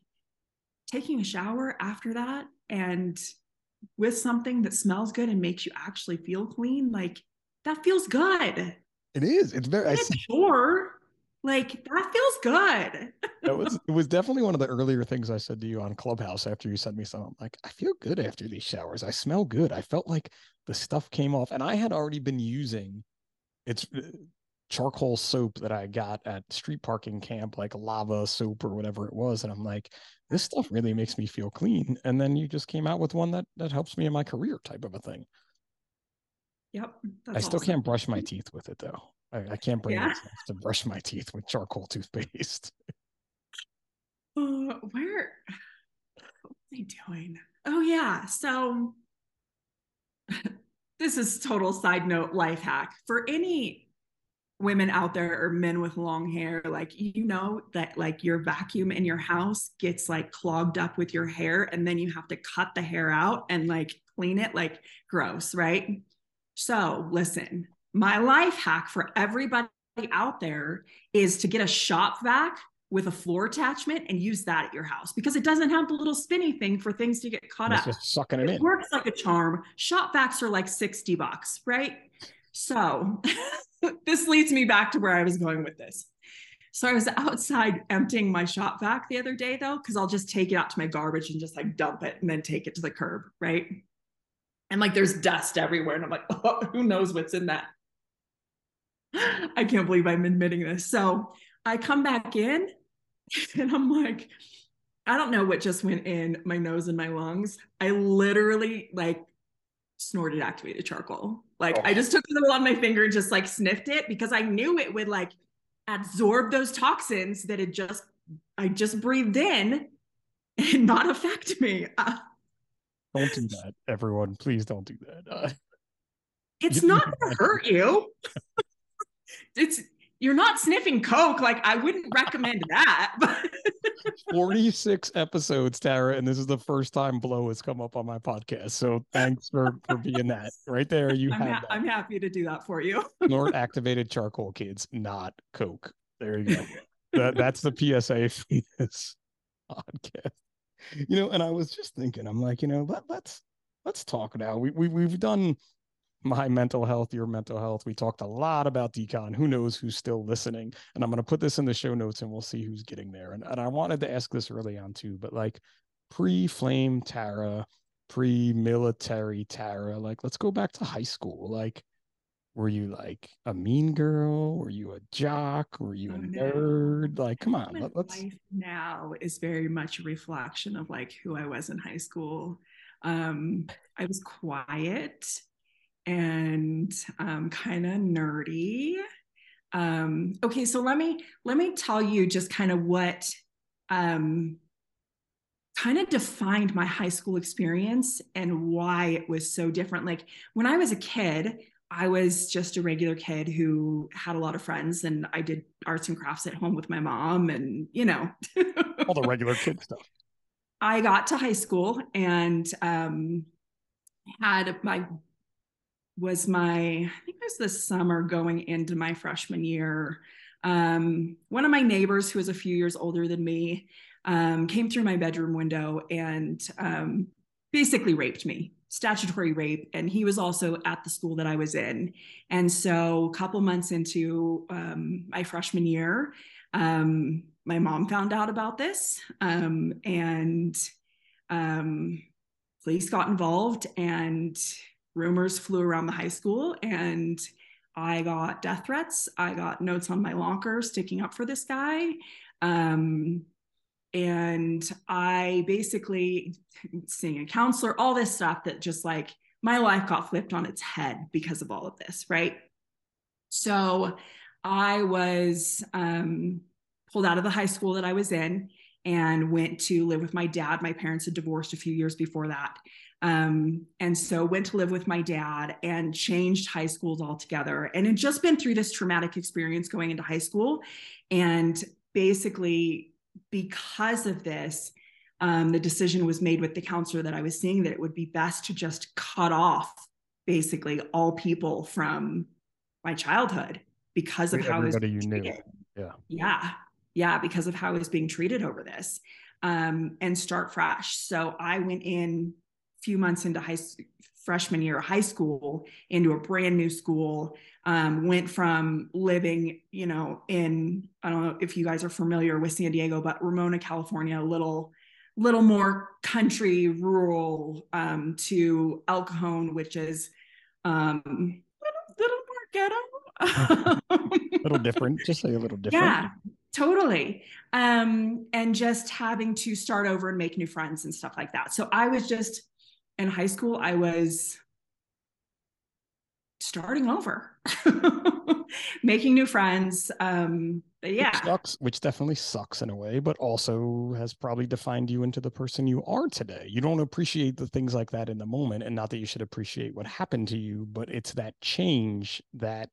taking a shower after that and with something that smells good and makes you actually feel clean, like that feels good. it is it's very I, It's a chore. Like that feels good. it was it was definitely one of the earlier things I said to you on Clubhouse after you sent me some. I'm like, I feel good after these showers. I smell good. I felt like the stuff came off, and I had already been using it's uh, charcoal soap that I got at street parking camp, like lava soap or whatever it was, and I'm like, this stuff really makes me feel clean. And then you just came out with one that that helps me in my career, type of a thing. Yep. I still awesome. can't brush my teeth with it though. I, I can't bring Yeah. myself to brush my teeth with charcoal toothpaste. [laughs] Uh, where what was I doing? Oh yeah. So this is total side note life hack. For any women out there or men with long hair like you know that like your vacuum in your house gets like clogged up with your hair and then you have to cut the hair out and like clean it like gross right? So listen my life hack for everybody out there is to get a shop vac with a floor attachment and use that at your house because it doesn't have the little spinny thing for things to get caught It's up. just sucking it It in. works like a charm. Shop vacs are like 60 bucks, right? So [laughs] this leads me back to where I was going with this. So I was outside emptying my shop vac the other day though, because I'll just take it out to my garbage and just like dump it and then take it to the curb, right? And like there's dust everywhere. And I'm like, oh, [laughs] who knows what's in that? [gasps] I can't believe I'm admitting this. So I come back in [laughs] and I'm like, I don't know what just went in my nose and my lungs. I literally like snorted activated charcoal. Like I Oh. just took it on my finger and just like sniffed it because I knew it would like absorb those toxins that had just I just breathed in and [laughs] not affect me. Uh, [laughs] Don't do that, everyone. Please don't do that. Uh, it's not gonna hurt you. it's you're not sniffing coke. Like I wouldn't recommend that. But [laughs] 46 episodes, Tara, and this is the first time blow has come up on my podcast. So thanks for for being that [laughs] right there. You I'm, have ha- I'm happy to do that for you. [laughs] Snort activated charcoal kids, not coke. There you go. that, that's the PSA for this podcast. You know, and I was just thinking, I'm like, you know, let, let's let's talk now. We, we we've done my mental health, your mental health. We talked a lot about decon. Who knows who's still listening? And I'm going to put this in the show notes and we'll see who's getting there. And, and I wanted to ask this early on too, but like pre flame Tara, pre military Tara, like let's go back to high school. Like, were you like a mean girl? Were you a jock? Were you Oh, a no. nerd? Like, come on, let, let's. life now is very much a reflection of like who I was in high school. Um, I was quiet and um, kind of nerdy. Um, okay, so let me let me tell you just kind of what um, kind of defined my high school experience and why it was so different. Like when I was a kid, I was just a regular kid who had a lot of friends, and I did arts and crafts at home with my mom, and you know, all the regular [laughs] kid stuff. I got to high school and um, had my was my I think it was the summer going into my freshman year. Um, one of my neighbors who was a few years older than me um, came through my bedroom window and um, basically raped me statutory rape and he was also at the school that i was in and so a couple months into um, my freshman year um, my mom found out about this um, and um, police got involved and rumors flew around the high school and i got death threats. I got notes on my locker sticking up for this guy. Um, and i basically seeing a counselor all this stuff that just like my life got flipped on its head because of all of this right? So i was um, pulled out of the high school that i was in and went to live with my dad. My parents had divorced a few years before that um, and so went to live with my dad and changed high schools altogether and had just been through this traumatic experience going into high school and basically because of this, um, the decision was made with the counselor that I was seeing that it would be best to just cut off basically all people from my childhood because of how I was Everybody you knew. treated. Yeah. Yeah. Yeah. Because of how I was being treated over this um, and start fresh. So I went in few months into high freshman year of high school into a brand new school um, went from living, you know, in I don't know if you guys are familiar with San Diego, but Ramona, California, a little little more country rural um, to El Cajon, which is um, little, little more ghetto. A [laughs] little [laughs] different. Just say a little different. Yeah, totally. Um, and just having to start over and make new friends and stuff like that. So I was just in high school, I was starting over, [laughs] making new friends. Um, but Which sucks, which definitely sucks in a way, but also has probably defined you into the person you are today. You don't appreciate the things like that in the moment, and not that you should appreciate what happened to you, but it's that change that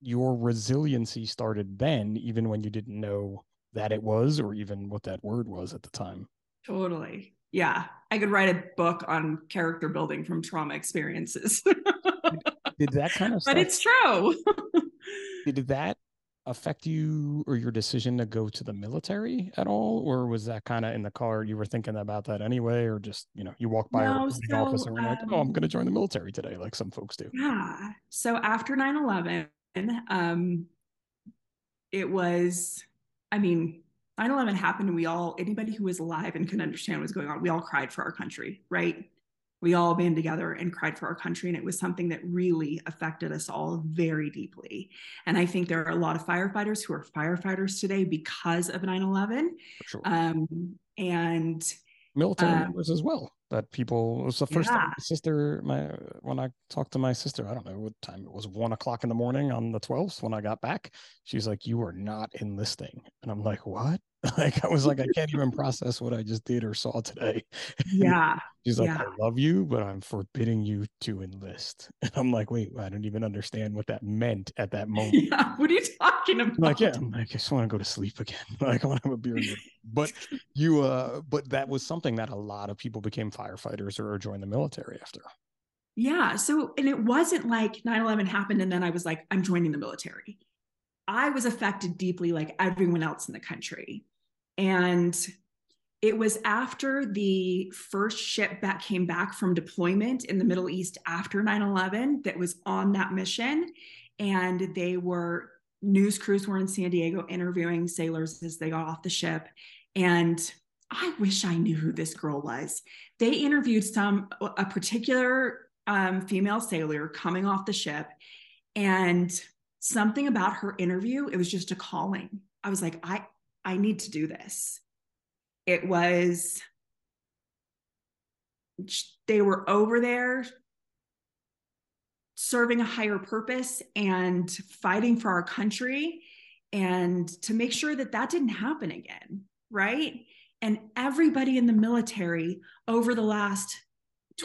your resiliency started then, even when you didn't know that it was, or even what that word was at the time. totally. Yeah, I could write a book on character building from trauma experiences, [laughs] Did that kind of stuff? but it's true. [laughs] did that affect you or your decision to go to the military at all or was that kind of in the car you were thinking about that anyway or just you know you walk by a No, recruiting so, officer and you're like oh i'm um, going to join the military today like some folks do Yeah. So after 9 11, um, it was, I mean, 9 11 happened and we all, anybody who was alive and could understand what was going on, we all cried for our country, right? We all band together and cried for our country. And it was something that really affected us all very deeply. And I think there are a lot of firefighters who are firefighters today because of 9 11. sure Um, and military um, members as well that people it was the first time Yeah. my sister my when i talked to my sister i don't know what time it was one o'clock in the morning on the 12th when i got back she's like you are not enlisting and i'm like what [laughs] Like I was like, I can't even process what I just did or saw today. [laughs] Yeah. She's like, yeah. I love you, but I'm forbidding you to enlist. [laughs] And I'm like, wait, I don't even understand what that meant at that moment. Yeah. What are you talking about? I'm like, yeah, I'm like, I just want to go to sleep again. Like I want to have a beer. But you uh but that was something that a lot of people became firefighters or joined the military after. Yeah. So, and it wasn't like 9 11 happened and then I was like, I'm joining the military. I was affected deeply, like everyone else in the country. And it was after the first ship that came back from deployment in the Middle East after 9 11 that was on that mission. And they were, news crews were in San Diego interviewing sailors as they got off the ship. And I wish I knew who this girl was. They interviewed some, a particular um, female sailor coming off the ship. And something about her interview, it was just a calling. I was like, I, I need to do this. It was, they were over there serving a higher purpose and fighting for our country and to make sure that that didn't happen again. Right. And everybody in the military over the last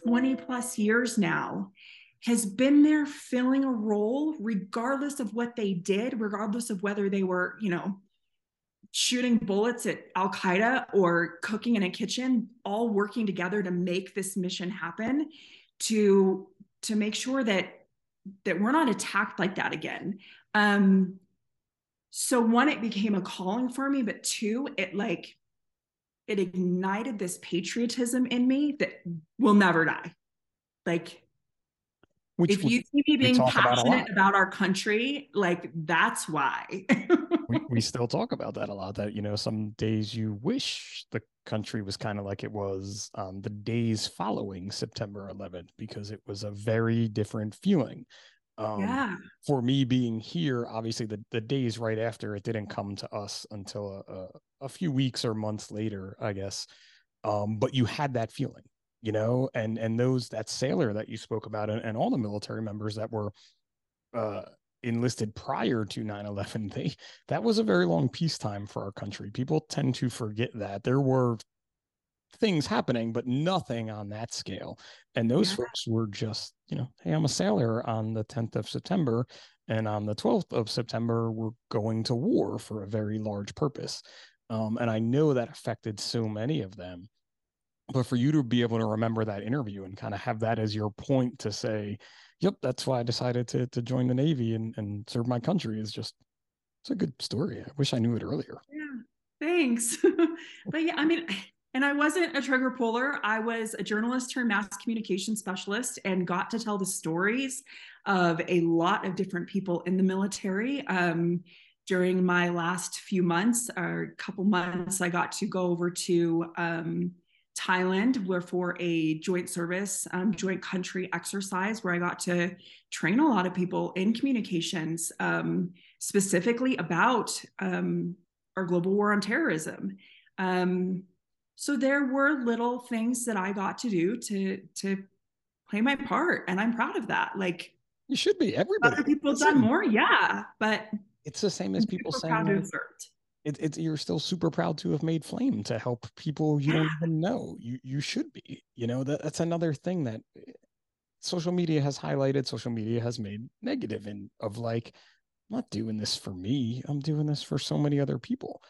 20 plus years now has been there filling a role regardless of what they did regardless of whether they were you know shooting bullets at al qaeda or cooking in a kitchen all working together to make this mission happen to to make sure that that we're not attacked like that again um so one it became a calling for me but two it like it ignited this patriotism in me that will never die. Like, Which if you see me being passionate about, about, our country, like that's why. [laughs] we, we still talk about that a lot. That you know, some days you wish the country was kind of like it was um, the days following September 11th because it was a very different feeling. Um, yeah. For me being here, obviously the, the days right after it didn't come to us until a, a, a few weeks or months later, I guess. Um, but you had that feeling, you know, and and those that sailor that you spoke about and, and all the military members that were uh, enlisted prior to 9-11 [laughs] they that was a very long peacetime for our country people tend to forget that there were things happening, but nothing on that scale. And those yeah. folks were just, you know, hey, I'm a sailor on the 10th of September. And on the 12th of September, we're going to war for a very large purpose. Um, and I know that affected so many of them. But for you to be able to remember that interview and kind of have that as your point to say, yep, that's why I decided to to join the Navy and, and serve my country is just it's a good story. I wish I knew it earlier. Yeah, thanks. [laughs] but yeah, I mean, [sighs] and I wasn't a trigger puller. I was a journalist turned mass communication specialist and got to tell the stories of a lot of different people in the military. Um, during my last few months or couple months, I got to go over to um, Thailand where for a joint service, um, joint country exercise where I got to train a lot of people in communications, um, specifically about um, our global war on terrorism. Um, so there were little things that I got to do to to play my part, and I'm proud of that. Like you should be. Everybody. Other people done more, yeah, but it's the same as people saying. Proud to have served. It, it, you're still super proud to have made flame to help people you don't even know. You you should be. You know that that's another thing that eh, social media has highlighted. Social media has made negative and of like, I'm not doing this for me. I'm doing this for so many other people.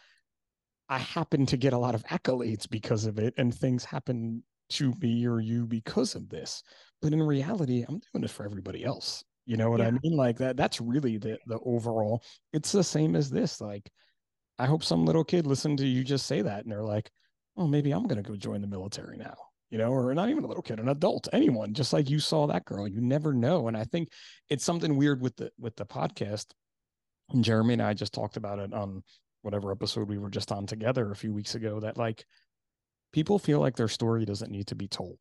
I happen to get a lot of accolades because of it, and things happen to me or you because of this. But in reality, I'm doing this for everybody else. You know what yeah. I mean? Like that. That's really the the overall. It's the same as this. Like, I hope some little kid listened to you just say that, and they're like, "Oh, maybe I'm gonna go join the military now." You know, or not even a little kid, an adult, anyone. Just like you saw that girl, you never know. And I think it's something weird with the with the podcast. Jeremy and I just talked about it on whatever episode we were just on together a few weeks ago that like people feel like their story doesn't need to be told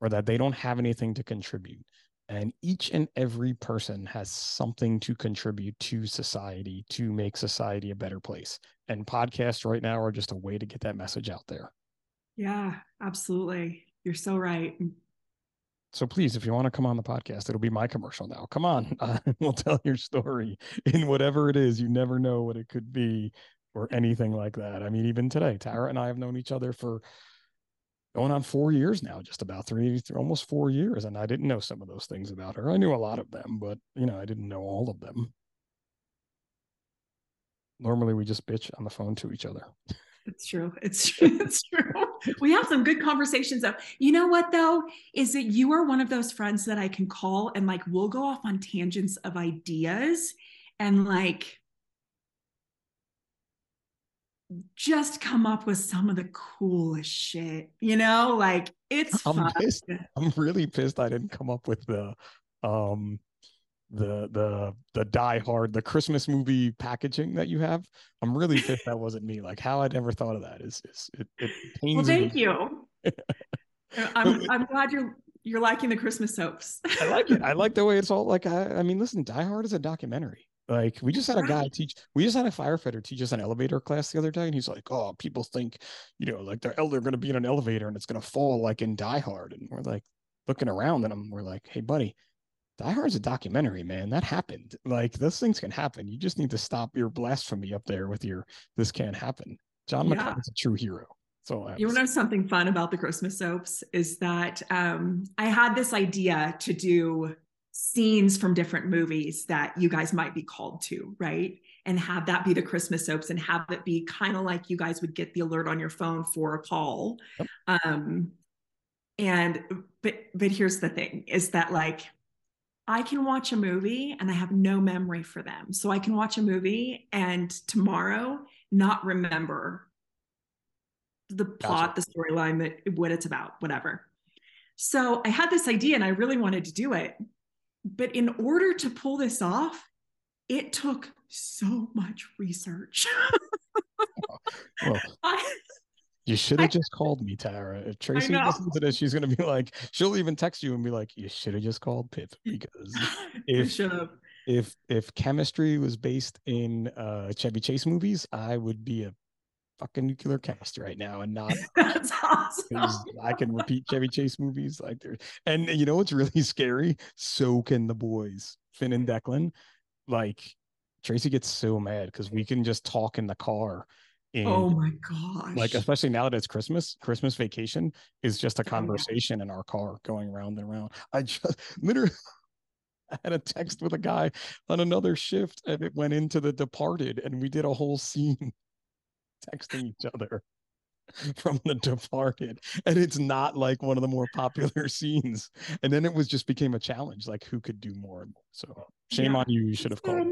or that they don't have anything to contribute and each and every person has something to contribute to society to make society a better place and podcasts right now are just a way to get that message out there yeah absolutely you're so right so please, if you want to come on the podcast, it'll be my commercial now. Come on, [laughs] uh, we'll tell your story in whatever it is. You never know what it could be or anything like that. I mean, even today, Tara and I have known each other for going on four years now, just about three, almost four years. And I didn't know some of those things about her. I knew a lot of them, but you know, I didn't know all of them. Normally we just bitch on the phone to each other. It's true. It's true. [laughs] It's true. We have some good conversations though. You know what though? Is that you are one of those friends that I can call and like we'll go off on tangents of ideas and like just come up with some of the coolest shit, you know? Like it's I'm fun. pissed. I'm really pissed I didn't come up with the um the the the die hard the christmas movie packaging that you have i'm really pissed that wasn't me like how I'd never thought of that is is it, it pains Well, thank me. you. [laughs] I'm I'm glad you're you're liking the Christmas soaps. i like it i like [laughs] the way it's all like i, I mean listen die hard is a documentary like we just had a guy teach we just had a firefighter teach us an elevator class the other day and he's like oh people think you know like they're they're going to be in an elevator and it's going to fall like in die hard and we're like looking around and I'm, we're like hey buddy Die Hard's a documentary, man. That happened. Like those things can happen. You just need to stop your blasphemy up there with your "this can't happen." John Yeah. McClane's a true hero. So You know something fun about the Christmas soaps is that um, I had this idea to do scenes from different movies that you guys might be called to, right? And have that be the Christmas soaps and have it be kind of like you guys would get the alert on your phone for a call. Yep. Um, and but but here's the thing is that like I can watch a movie and I have no memory for them. So I can watch a movie and tomorrow not remember the plot, the storyline, that what it's about, whatever. So I had this idea and I really wanted to do it. But in order to pull this off, it took so much research. Well, [laughs] I, you should have just called me, Tara. If Tracy listens to this, she's gonna be like, she'll even text you and be like, "You should have just called Pip." [laughs] Because If- should have. if if chemistry was based in uh Chevy Chase movies, I would be a fucking nuclear cast right now and not [laughs] That's awesome. I can repeat Chevy Chase movies like there. And you know what's really [laughs] scary? So can the boys, Finn and Declan. Like Tracy gets so mad because we can just talk in the car. And Oh my gosh. like especially now that it's Christmas, Christmas vacation is just a Oh, conversation in our car going round and round. I just [laughs] literally I had a text with a guy on another shift and it went into the departed and we did a whole scene texting each other [laughs] from the departed and it's not like one of the more popular [laughs] scenes and then it was just became a challenge like who could do more and more so shame Yeah. on you you should have called.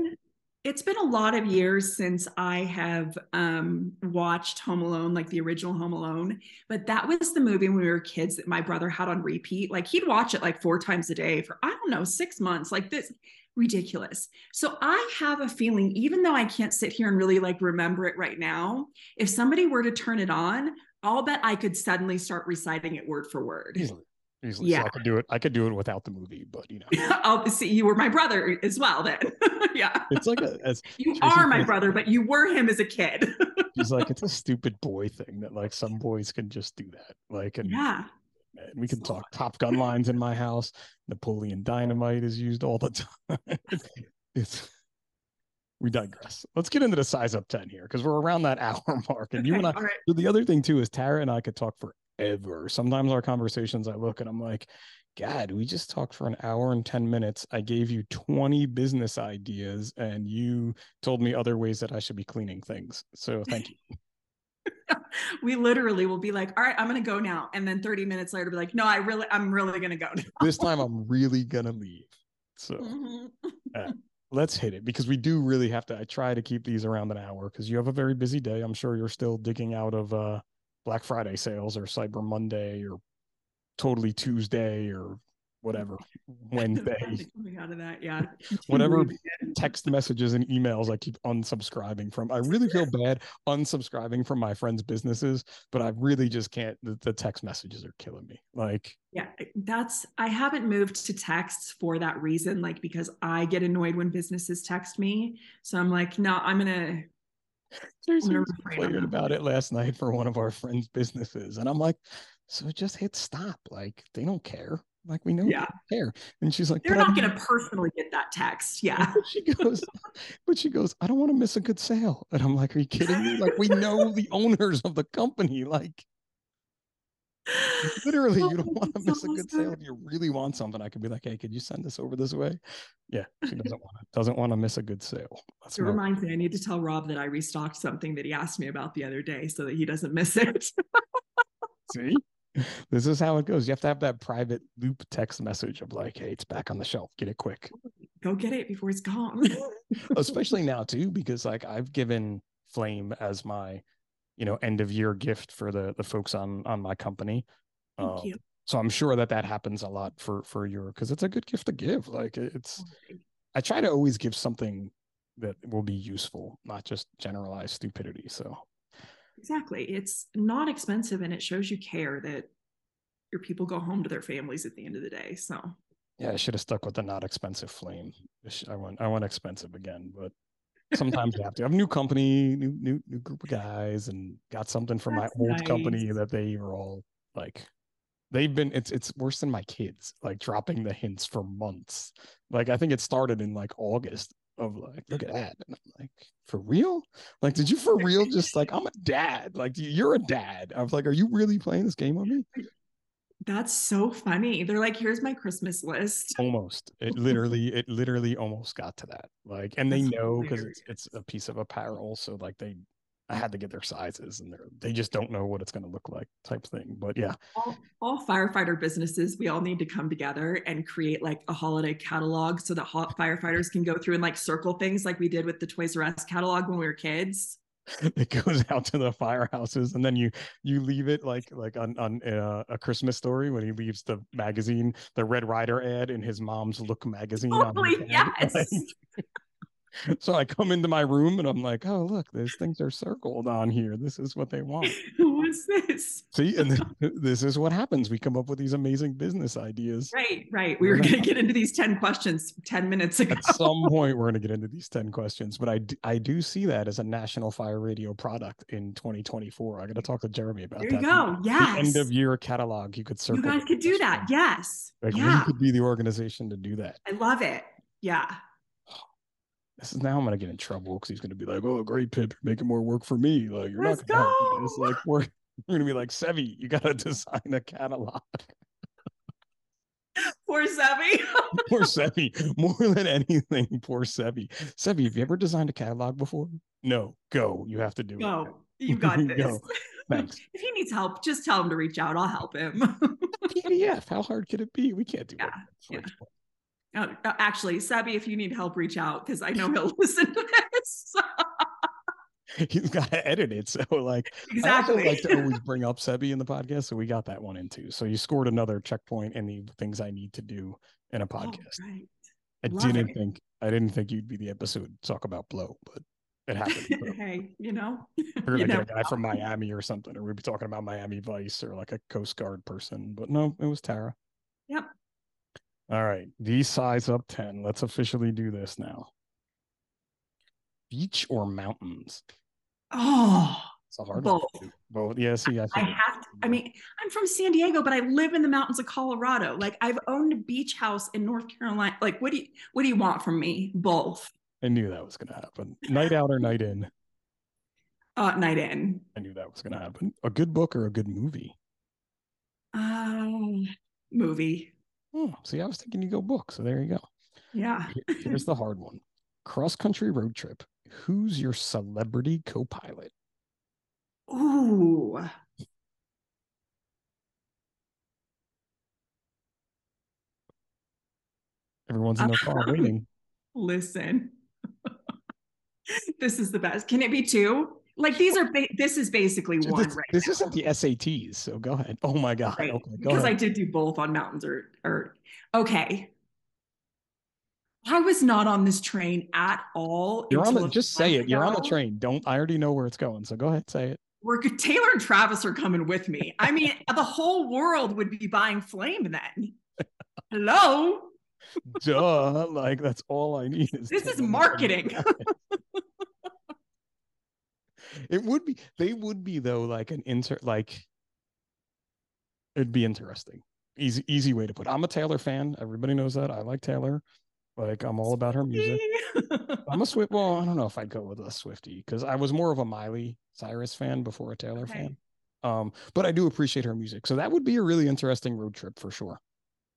It's been a lot of years since I have um, watched Home Alone, like the original Home Alone. But that was the movie when we were kids that my brother had on repeat. Like he'd watch it like four times a day for, I don't know, six months. Like this, ridiculous. So I have a feeling, even though I can't sit here and really like remember it right now, if somebody were to turn it on, I'll bet I could suddenly start reciting it word for word. easily easily so Yeah. i could do it i could do it without the movie but you know [laughs] I'll see you were my brother as well then. [laughs] yeah. it's like a as [laughs] You Tracy are my says- brother, but you were him as a kid. He's like, it's a stupid boy thing that like some boys can just do that. Like, and, yeah. And we can talk Top Gun lines in my house. Napoleon Dynamite is used all the [laughs] time. it's we digress. Let's get into the size up 10 here because we're around that [laughs] hour mark. And you and I, [laughs] right. the other thing too is Tara and I could talk forever. Sometimes our conversations, I look and I'm like, God, we just talked for an hour and 10 minutes. I gave you 20 business ideas and you told me other ways that I should be cleaning things. So thank you. [laughs] We literally will be like, all right, I'm gonna go now. And then 30 minutes later, be like, no, I really, I'm really gonna go now. this time I'm really gonna leave. So Mhm. [laughs] let's hit it because we do really have to. I try to keep these around an hour because you have a very busy day. I'm sure you're still digging out of uh Black Friday sales or Cyber Monday or totally Tuesday or whatever [laughs] Wednesday. Coming out of that, yeah. [laughs] Whatever text messages and emails I keep unsubscribing from. I really feel bad unsubscribing from my friends' businesses, but I really just can't. The, the text messages are killing me. Like, Yeah, eh, that's I haven't moved to texts for that reason, like because I get annoyed when businesses text me. So I'm like, no, I'm gonna Seriously, gonna was refrain on complaining that. about it last night for one of our friends' businesses, and I'm like, so just hit stop. Like they don't care. Like we know Yeah. care. And she's like, They're not going to personally get that text. [laughs] Yeah. She goes, but she goes, I don't want to miss a good sale. And I'm like, are you kidding me? Like, we know [laughs] the owners of the company. Like, literally, oh you don't want to miss a good sale. If you really want something, I could be like, hey, could you send this over this way? Yeah, she [laughs] doesn't want to, doesn't want to miss a good sale. That's It reminds me, I need to tell Rob that I restocked something that he asked me about the other day so that he doesn't miss it. see, [laughs] this is how it goes. You have to have that private loop text message of like, hey, it's back on the shelf. Get it quick. Go get it before it's gone. [laughs] especially now too because like i've given flame as my you know end of year gift for the the folks on on my company Thank Um, you. so i'm sure that that happens a lot for for your because it's a good gift to give like it's i try to always give something that will be useful not just generalized stupidity so Exactly. It's not expensive and it shows you care that your people go home to their families at the end of the day. So yeah i should have stuck with the not expensive flame I want i went expensive again but sometimes you have to I have a new company new new new group of guys and got something from my That's old company that they were all like they've been it's it's worse than my kids like dropping the hints for months like i think it started in like august of like look at that and i'm like for real? Like did you for real just like i'm a dad. Like you're a dad. I was like are you really playing this game on me? That's so funny. They're like, here's my Christmas list. [laughs] almost. It literally it literally almost got to that. Like and they That's know because it's it's a piece of apparel so like they i had to get their sizes and they're they just don't know what it's going to look like type thing but yeah All, all firefighter businesses, we all need to come together and create like a holiday catalog so that hot firefighters can go through and like circle things like we did with the Toys R Us catalog when we were kids. [laughs] it goes out to the firehouses and then you you leave it like like on on uh, a christmas story when he leaves the magazine the red rider ad in his mom's look magazine Totally, [laughs] yes. [laughs] So i come into my room and i'm like oh look these things are circled on here this is what they want [laughs] Who is this? see and then, [laughs] this is what happens we come up with these amazing business ideas Right, right. We were going to get into these 10 questions 10 minutes ago. at some point we're going to get into these 10 questions but I do, I do see that as a national fire radio product in 2024 i got to talk to jeremy about There that you go. the Yes. end of year catalog you could circle You guys could do that. Yes. like yeah. we could be the organization to do that I love it. Yeah. This is now i'm going to get in trouble because he's going to be like oh great pip you're making more work for me like you're Let's not going to help me." it's like we're, going to be like sevi you got to [laughs] design a catalog [laughs] Poor Sevi. [laughs] poor sevi more than anything poor sevi sevi have you ever designed a catalog before no go you have to do it Go. You got this. Go. Thanks. if he needs help, just tell him to reach out. I'll help him. PDF. How hard could it be? We can't do Yeah, that. Uh, uh, actually, Sebi, if you need help, reach out because I know he'll [laughs] listen to this. He's got to edit it. So, like, exactly. I like to always bring up Sebi in the podcast. So, we got that one in too. So, you scored another checkpoint in the things I need to do in a Oh, podcast. right. I love didn't it. think I didn't think you'd be the episode to talk about blow, but it happened. [laughs] Hey, you know, [laughs] gonna get a guy from Miami or something, or we'd be talking about Miami Vice or like a Coast Guard person. But no, it was Tara. Yep. All right. The size up 10. Let's officially do this now. Beach or mountains? Oh, It's a hard both. one. Both. Yeah, see, I, I have to, I mean, I'm from San Diego, but I live in the mountains of Colorado. Like I've owned a beach house in North Carolina. Like, what do you what do you want from me? Both. I knew that was gonna happen. Night out or night in? Uh night in. I knew that was gonna happen. A good book or a good movie? Um movie. Oh, see, I was thinking you go book. So there you go. Yeah. Here's the hard one. Cross country road trip. Who's your celebrity co-pilot? Ooh. Everyone's in their car [laughs] waiting. Listen. [laughs] this is the best. Can it be two? Like these are ba- this is basically one This, right this now. isn't the SATs, so go ahead. Oh my god. Right. Okay, go because I did do both on mountains or or okay. I was not on this train at all. You're on the just say it. You're on the train. Don't I already know where it's going. So go ahead, say it. We're Taylor and Travis are coming with me. I mean, [laughs] the whole world would be buying flame then. Hello. [laughs] Duh. Like that's all I need is This is marketing. [laughs] It would be they would be though like an inter like it'd be interesting. Easy, easy way to put. It. I'm a Taylor fan. Everybody knows that. I like Taylor. Like I'm all about her music. I'm a Swift. Well, I don't know if I'd go with a Swifty because I was more of a Miley Cyrus fan before a Taylor okay. fan. Um, but I do appreciate her music. So that would be a really interesting road trip for sure.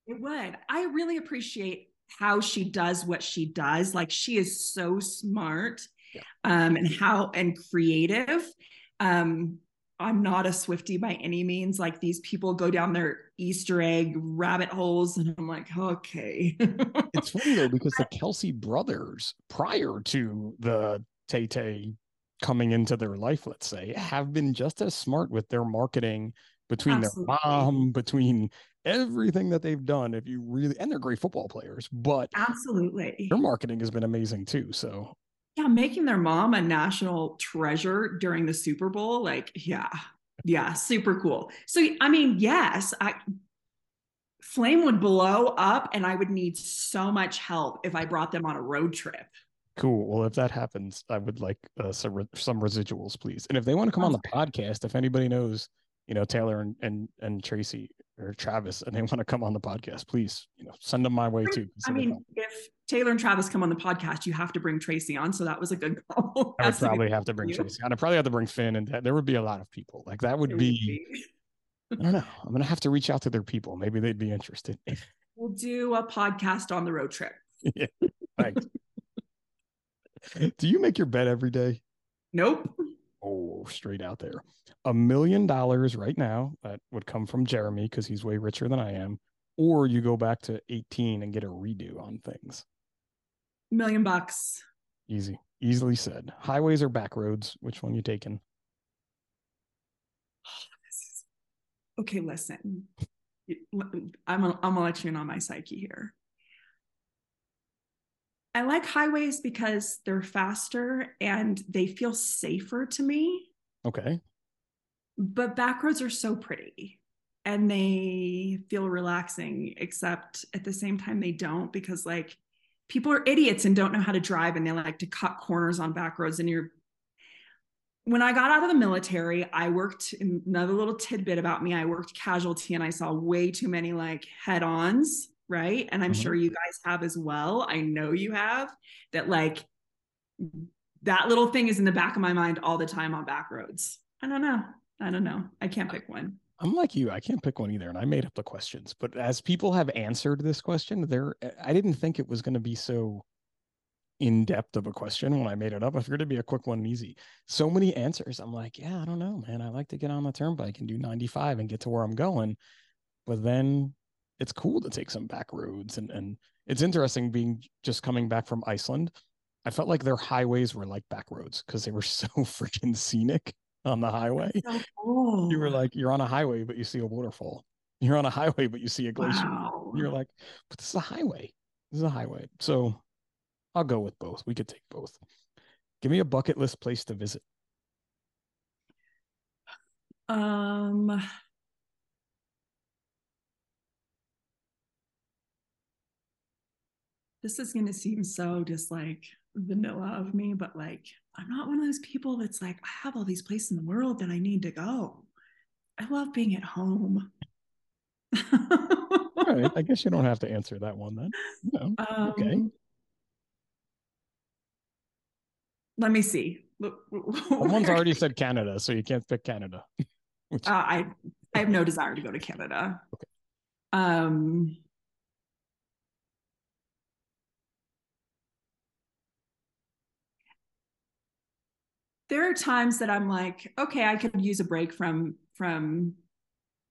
It would. I really appreciate how she does what she does. Like she is so smart yeah. um, and how and creative. Um, I'm not a Swifty by any means. Like these people go down their Easter egg rabbit holes, and I'm like, okay. [laughs] it's funny though because the Kelce brothers, prior to the Tay Tay coming into their life, let's say, have been just as smart with their marketing between Absolutely. their mom, between everything that they've done. If you really, and they're great football players, but absolutely, their marketing has been amazing too. So yeah, making their mom a national treasure during the Super Bowl, like, yeah, yeah, super cool. So, I mean, yes, I Flame would blow up and I would need so much help if I brought them on a road trip. Cool. Well, if that happens, I would like uh, some, some residuals, please. And if they want to come on the podcast, if anybody knows, you know, Taylor and, and, and Tracy or Travis and they want to come on the podcast, please, you know, send them my way too. I mean, if Taylor and Travis come on the podcast, you have to bring Tracy on. So that was a good call. [laughs] I would probably have to bring you. Tracy on. I probably have to bring Finn and there would be a lot of people. Like that would, be, be, I don't know. I'm going to have to reach out to their people. Maybe they'd be interested. [laughs] We'll do a podcast on the road trip. yeah. Thanks. [laughs] do you make your bed every day? Nope. Oh, straight out there. A million dollars right now that would come from Jeremy because he's way richer than I am. Or you go back to 18 and get a redo on things. Million bucks. Easy. Easily said. Highways or back roads? Which one you taking? [sighs] okay, listen. I'm gonna, I'm gonna let you in on my psyche here. I like highways because they're faster and they feel safer to me. Okay. But back roads are so pretty and they feel relaxing, except at the same time, they don't because, like, people are idiots and don't know how to drive and they like to cut corners on back roads. And you're, when I got out of the military, I worked another little tidbit about me. I worked casualty and I saw way too many like head ons right? And I'm mm-hmm. sure you guys have as well. I know you have that like that little thing is in the back of my mind all the time on back roads. I don't know. I don't know. I can't pick one. I'm like you. I can't pick one either. And I made up the questions. But as people have answered this question, there I didn't think it was going to be so in depth of a question when I made it up. I figured it'd be a quick one and easy. So many answers. I'm like, yeah, I don't know, man. I like to get on the turnpike and do 95 and get to where I'm going. But then it's cool to take some back roads and and it's interesting being just coming back from Iceland. I felt like their highways were like back roads because they were [laughs] so freaking scenic on the highway. So cool. You were like, you're on a highway, but you see a waterfall. You're on a highway, but you see a glacier. Wow. You're like, but this is a highway. This is a highway. So I'll go with both. We could take both. Give me a bucket list place to visit. Um this is going to seem so just like vanilla of me, but like, I'm not one of those people that's like, I have all these places in the world that I need to go. I love being at home. all right. I guess you don't have to [laughs] answer that one then. No. Um, okay. Let me see. Someone's [laughs] already said Canada, so you can't pick Canada. [laughs] uh, I I have no desire to go to Canada. Okay. Um there are times that I'm like, okay, I could use a break from from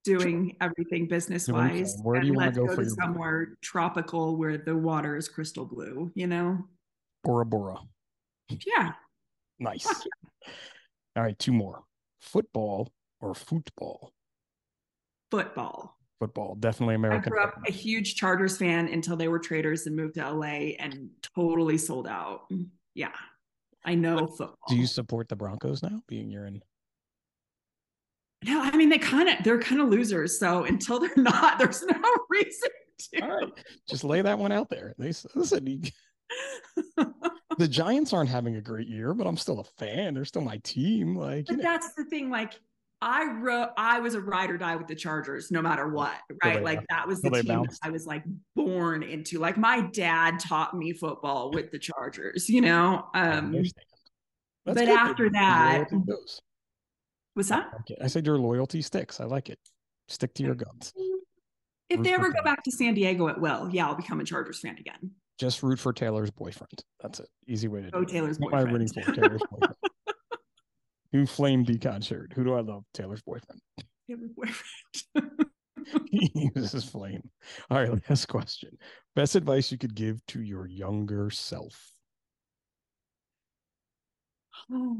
doing everything business wise. Where do you want to go, go to somewhere break? tropical where the water is crystal blue, you know? Bora Bora. Yeah. Nice. Yeah. All right, two more. Football or football? Football. Football, definitely American. I grew up a huge Chargers fan until they were traders and moved to LA and totally sold out. Mm, yeah. I know football. Do you support the Broncos now, being you're in? No, I mean they kind of they're kind of losers. So until they're [laughs] not, there's no [laughs] reason to. All right, just lay that one out there. They listen. [laughs] the Giants aren't having a great year, but I'm still a fan. They're still my team. Like, but that's the thing. Like, I wrote I was a ride or die with the Chargers no matter what, right? Like that was the team that I was like born into. Like my dad taught me football with the Chargers, you know. Um but good. after that what's that? I said your loyalty sticks. I like it. Stick to your guns. If root they ever go back to San Diego, it will. Yeah, I'll become a Chargers fan again. Just root for Taylor's boyfriend. That's it. Easy way to it. Taylor's boyfriend. I rooting for Taylor's boyfriend? [laughs] Who flame decon shirt? Who do I love? Taylor's boyfriend. [laughs] Taylor's boyfriend. he [laughs] uses flame. All right, last question. Best advice you could give to your younger self. Oh.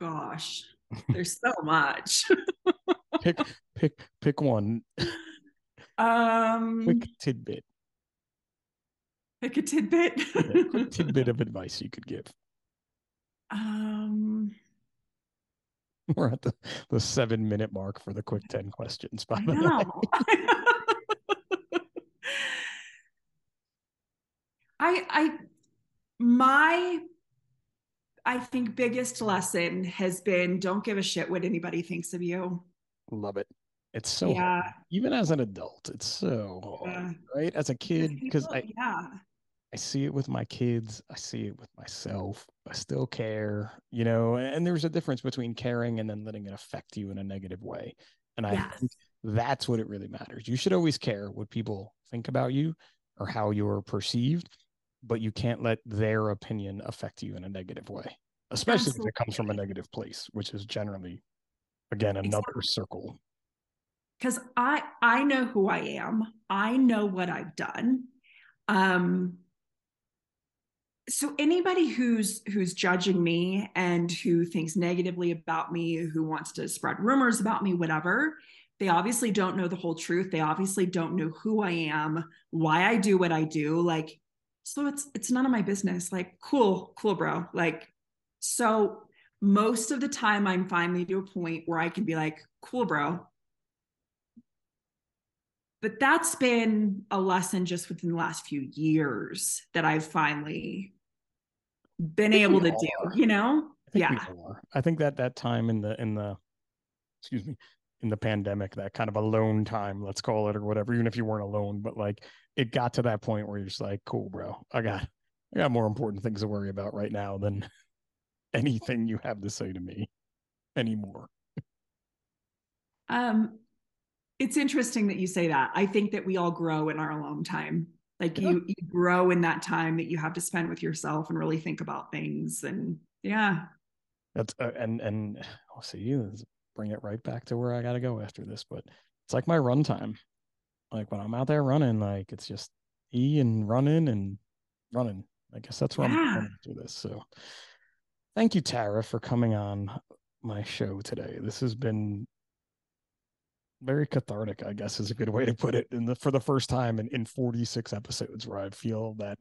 Gosh, [laughs] there's so much. pick pick pick one. Um, quick tidbit. Pick a tidbit. yeah, quick [laughs] tidbit of advice you could give. Um, we're at the, the seven minute mark for the quick 10 questions. By the way. [laughs] I, I, my, I think biggest lesson has been don't give a shit what anybody thinks of you. Love it. It's so yeah. Hard. even as an adult, it's so hard, right? As a kid, because I yeah. I see it with my kids, I see it with myself. I still care, you know, and there's a difference between caring and then letting it affect you in a negative way. And I yes. think that's what it really matters. You should always care what people think about you or how you're perceived, but you can't let their opinion affect you in a negative way, especially Absolutely. if it comes from a negative place, which is generally again another exactly. circle because I I know who I am. I know what I've done. Um, so anybody who's who's judging me and who thinks negatively about me, who wants to spread rumors about me, whatever, they obviously don't know the whole truth. They obviously don't know who I am, why I do what I do. Like, so it's it's none of my business. Like, cool, cool, bro. Like, so most of the time I'm finally to a point where I can be like, cool, bro, but that's been a lesson just within the last few years that I've finally been able to do, you know? I yeah. I think that that time in the in the excuse me, in the pandemic, that kind of alone time, let's call it or whatever, even if you weren't alone, but like it got to that point where you're just like, cool, bro. I got I got more important things to worry about right now than [laughs] anything you have to say to me anymore. Um, it's interesting that you say that. I think that we all grow in our alone time. Like yeah. you, you grow in that time that you have to spend with yourself and really think about things. And yeah, that's uh, and and [sighs] I'll see you bring it right back to where I got to go after this. But it's like my run time. Like when I'm out there running, like it's just e and running and running. I guess that's where yeah. I'm going to do this. So thank you, Tara, for coming on my show today. This has been very cathartic, I guess is a good way to put it. In the for the first time in, in 46 episodes where I feel that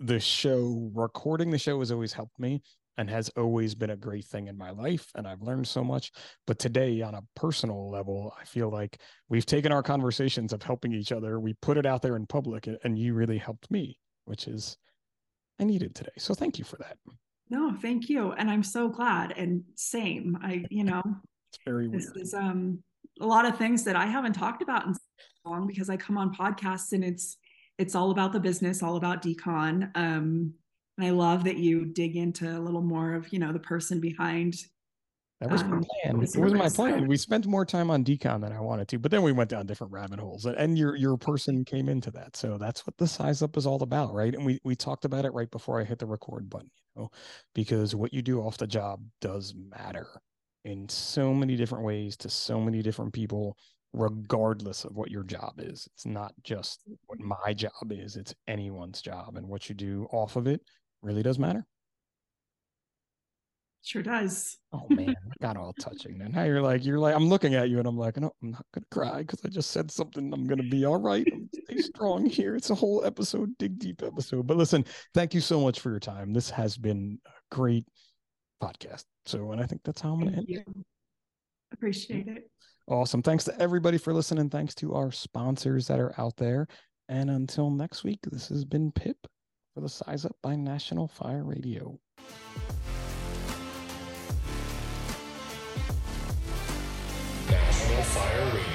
the show recording the show has always helped me and has always been a great thing in my life and I've learned so much. But today on a personal level, I feel like we've taken our conversations of helping each other, we put it out there in public and you really helped me, which is I needed today. So thank you for that. No, thank you. And I'm so glad. And same. I, you know, [laughs] it's very weird. This is um a lot of things that I haven't talked about in so long because I come on podcasts and it's it's all about the business, all about decon. Um, and I love that you dig into a little more of you know the person behind. That was um, my plan. It was my plan. We spent more time on decon than I wanted to, but then we went down different rabbit holes, and your your person came into that. So that's what the size up is all about, right? And we we talked about it right before I hit the record button, you know, because what you do off the job does matter in so many different ways to so many different people regardless of what your job is. It's not just what mm-hmm. my job is it's anyone's job and what you do off of it really does matter. Sure does. Oh man got all touching and now you're like you're like i'm looking at you and i'm like no i'm not gonna cry because i just said something i'm gonna be all right. Stay strong here. It's a whole episode dig deep episode. But listen thank you so much for your time. This has been a great podcast. So, and I think that's how I'm going to end. You. Appreciate it. Awesome. Thanks to everybody for listening. Thanks to our sponsors that are out there. And until next week, this has been Pip for the Size Up by National Fire Radio. National Fire Radio.